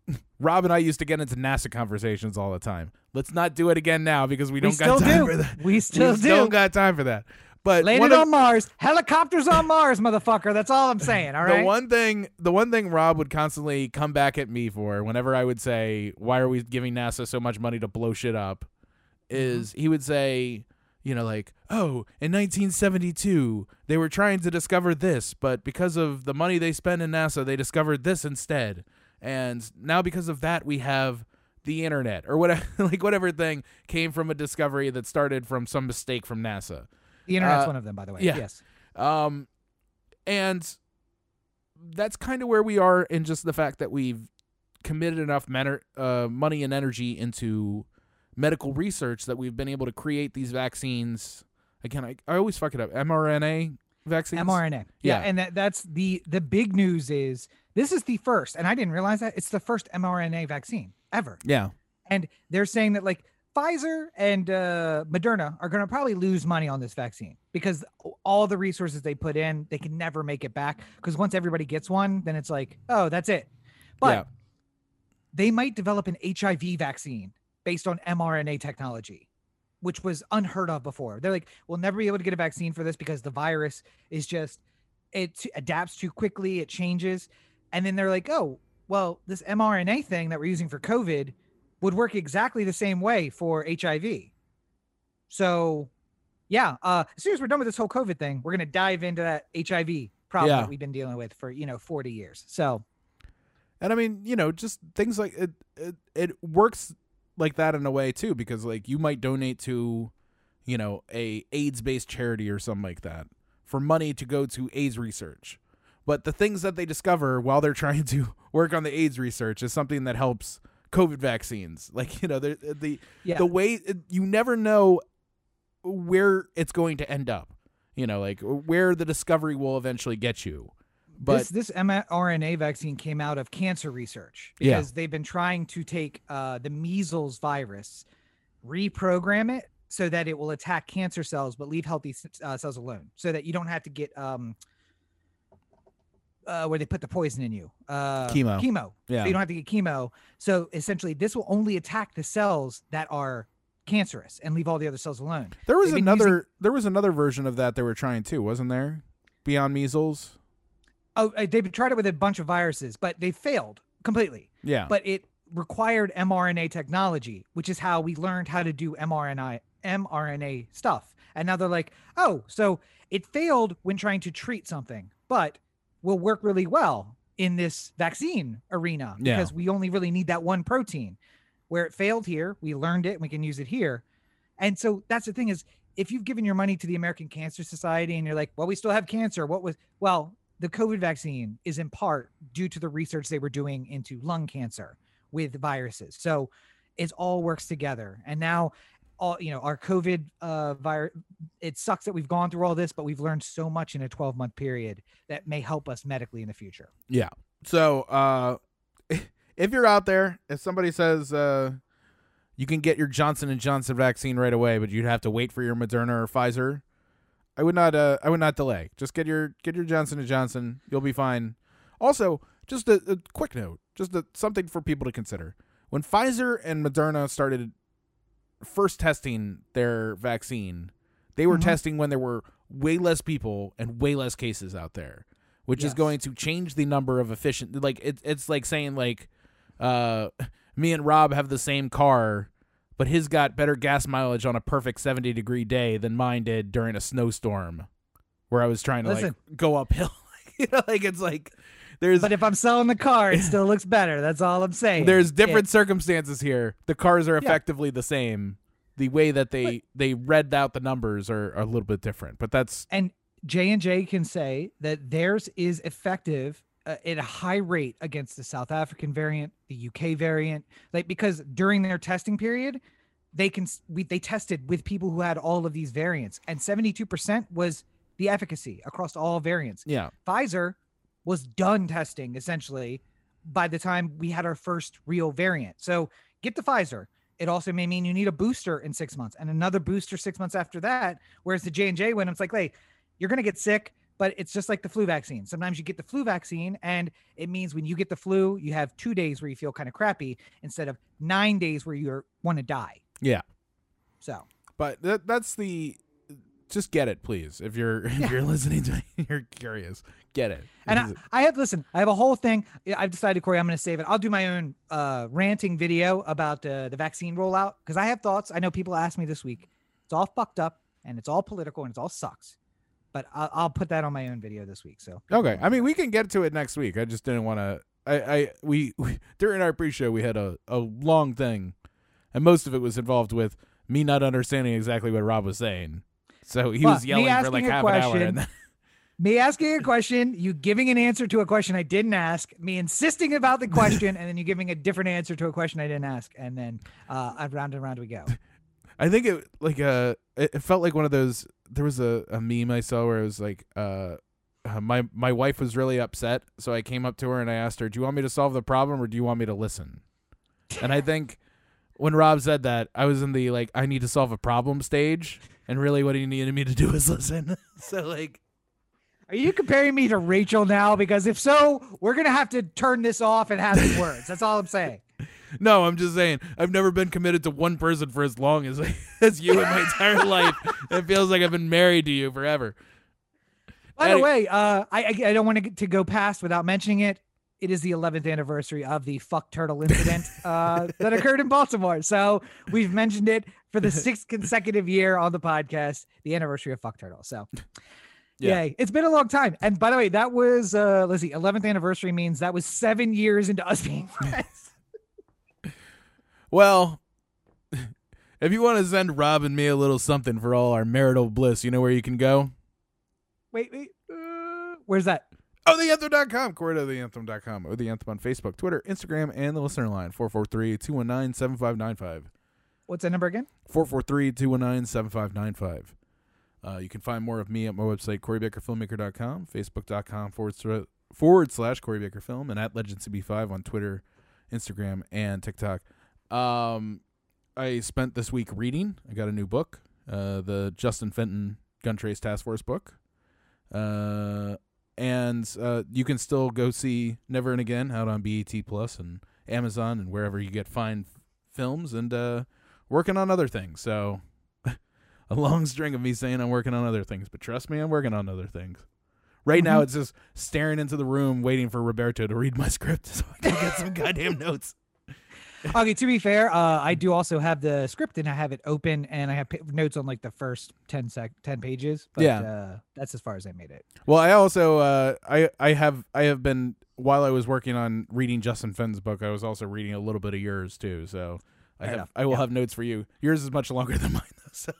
Rob and I used to get into NASA conversations all the time. Let's not do it again now because we we don't got time do for that. we still we do don't got time for that. But landed of- on Mars helicopters on Mars motherfucker that's all I'm saying all right The one thing, the one thing Rob would constantly come back at me for, whenever I would say, "Why are we giving NASA so much money to blow shit up?" Mm-hmm. is he would say, you know, like, "Oh, in 1972, they were trying to discover this, but because of the money they spend in NASA, they discovered this instead, and now because of that, we have." The internet, or whatever, like whatever thing came from a discovery that started from some mistake from NASA. The internet's uh, one of them by the way yeah. yes Um, and that's kind of where we are in just the fact that we've committed enough uh, money and energy into medical research that we've been able to create these vaccines. Again, I, I always fuck it up. mRNA vaccines. mRNA. Yeah, Yeah. and that, that's the the big news is this is the first, and I didn't realize that it's the first mRNA vaccine ever. Yeah. And they're saying that like Pfizer and uh, Moderna are going to probably lose money on this vaccine because all the resources they put in, they can never make it back. Because once everybody gets one, then it's like, oh, that's it. But Yeah. they might develop an HIV vaccine based on mRNA technology, which was unheard of before. They're like, we'll never be able to get a vaccine for this because the virus is just it adapts too quickly, it changes. And then they're like, oh, well, this mRNA thing that we're using for COVID would work exactly the same way for HIV. So, yeah, uh, as soon as we're done with this whole COVID thing, we're gonna dive into that HIV problem Yeah. that we've been dealing with for you know 40 years. So, And I mean, you know, just things like it, it it works like that in a way too because like you might donate to, you know, a AIDS-based charity or something like that for money to go to AIDS research. But the things that they discover while they're trying to work on the AIDS research is something that helps COVID vaccines. Like, you know, the the yeah, the way you never know where it's going to end up. You know, like where the discovery will eventually get you. But this this mRNA vaccine came out of cancer research Yeah. because they've been trying to take uh, the measles virus, reprogram it so that it will attack cancer cells but leave healthy uh, cells alone, so that you don't have to get um, uh, where they put the poison in you, uh, Chemo. chemo. yeah. So you don't have to get chemo. So essentially, this will only attack the cells that are cancerous and leave all the other cells alone. There was another. using- There was another version of that they were trying too, wasn't there? Beyond measles. Oh, uh, they've tried it with a bunch of viruses, but they failed completely. Yeah. but it required mRNA technology, which is how we learned how to do mRNA mRNA stuff. And now they're like, oh, so it failed when trying to treat something, but will work really well in this vaccine arena Yeah. because we only really need that one protein. Where it failed here, we learned it and we can use it here. And so that's the thing is if you've given your money to the American Cancer Society and you're like, well, we still have cancer, what was well, the COVID vaccine is in part due to the research they were doing into lung cancer with viruses. So it all works together. And now all you know, our COVID uh virus it sucks that we've gone through all this, but we've learned so much in a 12 month period that may help us medically in the future. Yeah. So, uh, if you're out there, if somebody says uh, you can get your Johnson and Johnson vaccine right away, but you'd have to wait for your Moderna or Pfizer, I would not. Uh, I would not delay. Just get your get your Johnson and Johnson. You'll be fine. Also, just a, a quick note, just a, something for people to consider. When Pfizer and Moderna started first testing their vaccine, they were Mhm. testing when there were way less people and way less cases out there, which is going to change the number of efficient. Like it, it's like saying like, uh, me and Rob have the same car, but his got better gas mileage on a perfect seventy degree day than mine did during a snowstorm, where I was trying to Listen. like go uphill. you know, like it's like there's But if I'm selling the car, it still looks better. That's all I'm saying. there's different circumstances here. The cars are Yeah. effectively the same. The way that they they read out the numbers are, are a little bit different, but that's and J and J can say that theirs is effective uh, at a high rate against the South African variant, the UK variant, like because during their testing period, they can we, they tested with people who had all of these variants, and 72% was the efficacy across all variants. yeah, Pfizer was done testing essentially by the time we had our first real variant. So get the Pfizer. It also may mean you need a booster in six months and another booster six months after that. Whereas the J and J, when it's like, hey, you're gonna get sick, but it's just like the flu vaccine. Sometimes you get the flu vaccine, and it means when you get the flu, you have two days where you feel kind of crappy instead of nine days where you want to die. yeah. So But that that's the just get it, please. If you're if Yeah. you're listening to me, you're curious, get it. And I, I have listen. I have a whole thing. I've decided, Corey, I'm going to save it. I'll do my own uh, ranting video about uh, the vaccine rollout because I have thoughts. I know people asked me this week. It's all fucked up and it's all political and it's all sucks. But I'll, I'll put that on my own video this week. So okay, I mean we can get to it next week. I just didn't want to. I, I we, we during our pre-show we had a a long thing, and most of it was involved with me not understanding exactly what Rob was saying. So he Well, was yelling for like half an hour, question- and then, me asking a question, you giving an answer to a question I didn't ask, me insisting about the question, and then you giving a different answer to a question I didn't ask, and then uh, round and round we go. I think it like uh it, it felt like one of those. There was a, a meme I saw where it was like uh. uh, My my wife was really upset, so I came up to her and I asked her, "Do you want me to solve the problem or do you want me to listen?" And I think when Rob said that, I was in the like I need to solve a problem stage, and really what he needed me to do was listen. so like Are you comparing me to Rachel now? Because if so, we're gonna have to turn this off and have some words. That's all I'm saying. No, I'm just saying I've never been committed to one person for as long as as you in my entire life. It feels like I've been married to you forever. By the way, uh, I I don't want to to go past without mentioning it. It is the 11th anniversary of the fuck turtle incident uh, that occurred in Baltimore. So we've mentioned it for the sixth consecutive year on the podcast, the anniversary of fuck turtle. So. Yeah. Yay. It's been a long time. And by the way, that was uh let's see, 11th anniversary means that was seven years into us being friends. Well, if you want to send Rob and me a little something for all our marital bliss, you know where you can go? wait, wait. Uh, where's that? Oh, theanthem.com, Corey to theanthem.com, or the anthem on Facebook, Twitter, Instagram, and the listener line 443 219 7595. What's that number again? 443 219 7595. Uh, You can find more of me at my website, CoreyBakerFilmmaker.com, Facebook.com forward, forward slash Corey Baker Film, and at LegendCB5 on Twitter, Instagram, and TikTok. Um, I spent this week reading. I got a new book, uh, the Justin Fenton Gun Trace Task Force book. Uh, and uh, you can still go see Never and Again out on BET Plus and Amazon and wherever you get fine f- films and uh, working on other things. So a long string of me saying I'm working on other things, but trust me, I'm working on other things. Right now, Mhm. it's just staring into the room, waiting for Roberto to read my script so I can get some goddamn notes. Okay, to be fair, uh, I do also have the script and I have it open and I have pa- notes on like the first 10 sec 10 pages. But Yeah. uh, that's as far as I made it. Well, I also uh, I I have I have been while I was working on reading Justin Finn's book, I was also reading a little bit of yours too. So I Fair have enough. I will Yeah. have notes for you. Yours is much longer than mine though. So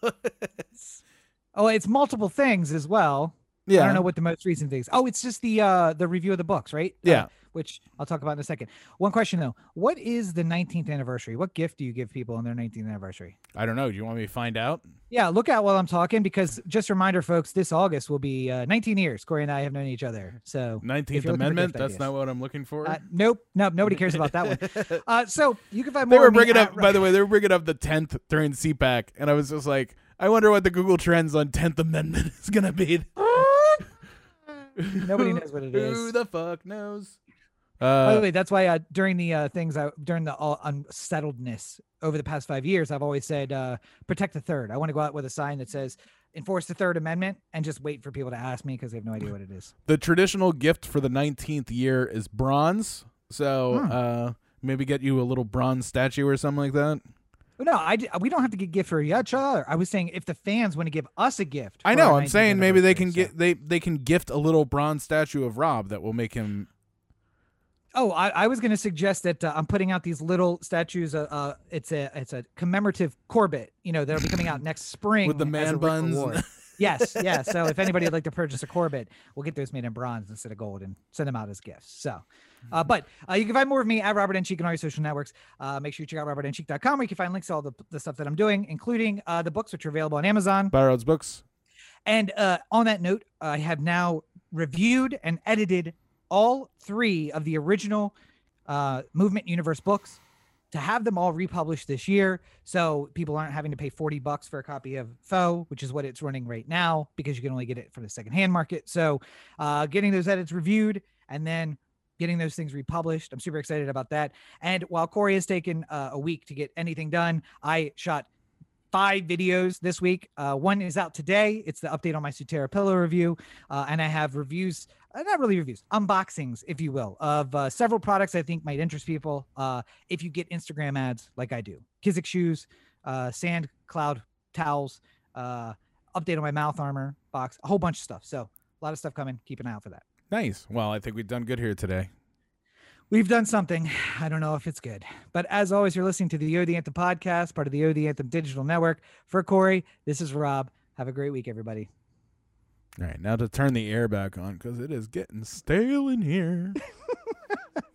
Oh, it's multiple things as well. yeah, I don't know what the most recent things. Oh, it's just the uh the review of the books, right? Uh, Yeah. Which I'll talk about in a second. One question though. What is the 19th anniversary? What gift do you give people on their 19th anniversary? I don't know. Do you want me to find out? Yeah, look out while I'm talking because just a reminder, folks, this August will be uh, 19 years. Corey and I have known each other. So Nineteenth you're looking for Amendment. That's ideas. not what I'm looking for. uh, nope, nope, nobody cares about that one. Uh, so you can find more. they were bringing at up, by the way, they were bringing up the tenth during CPAC, and I was just like, I wonder what the Google Trends on Tenth Amendment is gonna be. Nobody knows what it Who is. the fuck knows? By the Uh, way, that's why uh, during the uh, things I, during the all unsettledness over the past five years, I've always said uh, protect the third. I want to go out with a sign that says enforce the Third Amendment and just wait for people to ask me because they have no idea what it is. the traditional gift for the nineteenth year is bronze. So Hmm. uh, maybe get you a little bronze statue or something like that. No, I we don't have to get gift for each other. I was saying if the fans want to give us a gift, I know. I'm saying maybe they can anniversary, get they they can gift a little bronze statue of Rob that will make him. Oh, I, I was going to suggest that uh, I'm putting out these little statues. Uh, uh, it's a it's a commemorative Corbett, you know, that'll be coming out next spring With the man buns. yes, yeah. So if anybody would like to purchase a Corbett, we'll get those made in bronze instead of gold and send them out as gifts. So, uh, but uh, you can find more of me at Robert N. Cheek on all your social networks. Uh, make sure you check out robertncheek.com where you can find links to all the, the stuff that I'm doing, including uh, the books which are available on Amazon. Byrod's books. And uh, on that note, I have now reviewed and edited all three of the original uh, Movement Universe books to have them all republished this year. So people aren't having to pay 40 bucks for a copy of Foe, which is what it's running right now because you can only get it from the secondhand market. So uh, getting those edits reviewed and then getting those things republished. I'm super excited about that. And while Corey has taken uh, a week to get anything done, I shot five videos this week. Uh, one is out today. It's the update on my Sutera pillow review, uh, and I have reviews, not really reviews, unboxings, if you will, of uh, several products I think might interest people. Uh, if you get Instagram ads like I do, Kizik shoes, uh, Sand Cloud towels, uh, update on my mouth armor box, a whole bunch of stuff. So a lot of stuff coming. Keep an eye out for that. Nice. Well, I think we've done good here today. We've done something. I don't know if it's good. But as always, you're listening to the the Anthem podcast, part of the the Anthem digital network. For Corey, this is Rob. Have a great week, everybody. All right, now to turn the air back on because it is getting stale in here.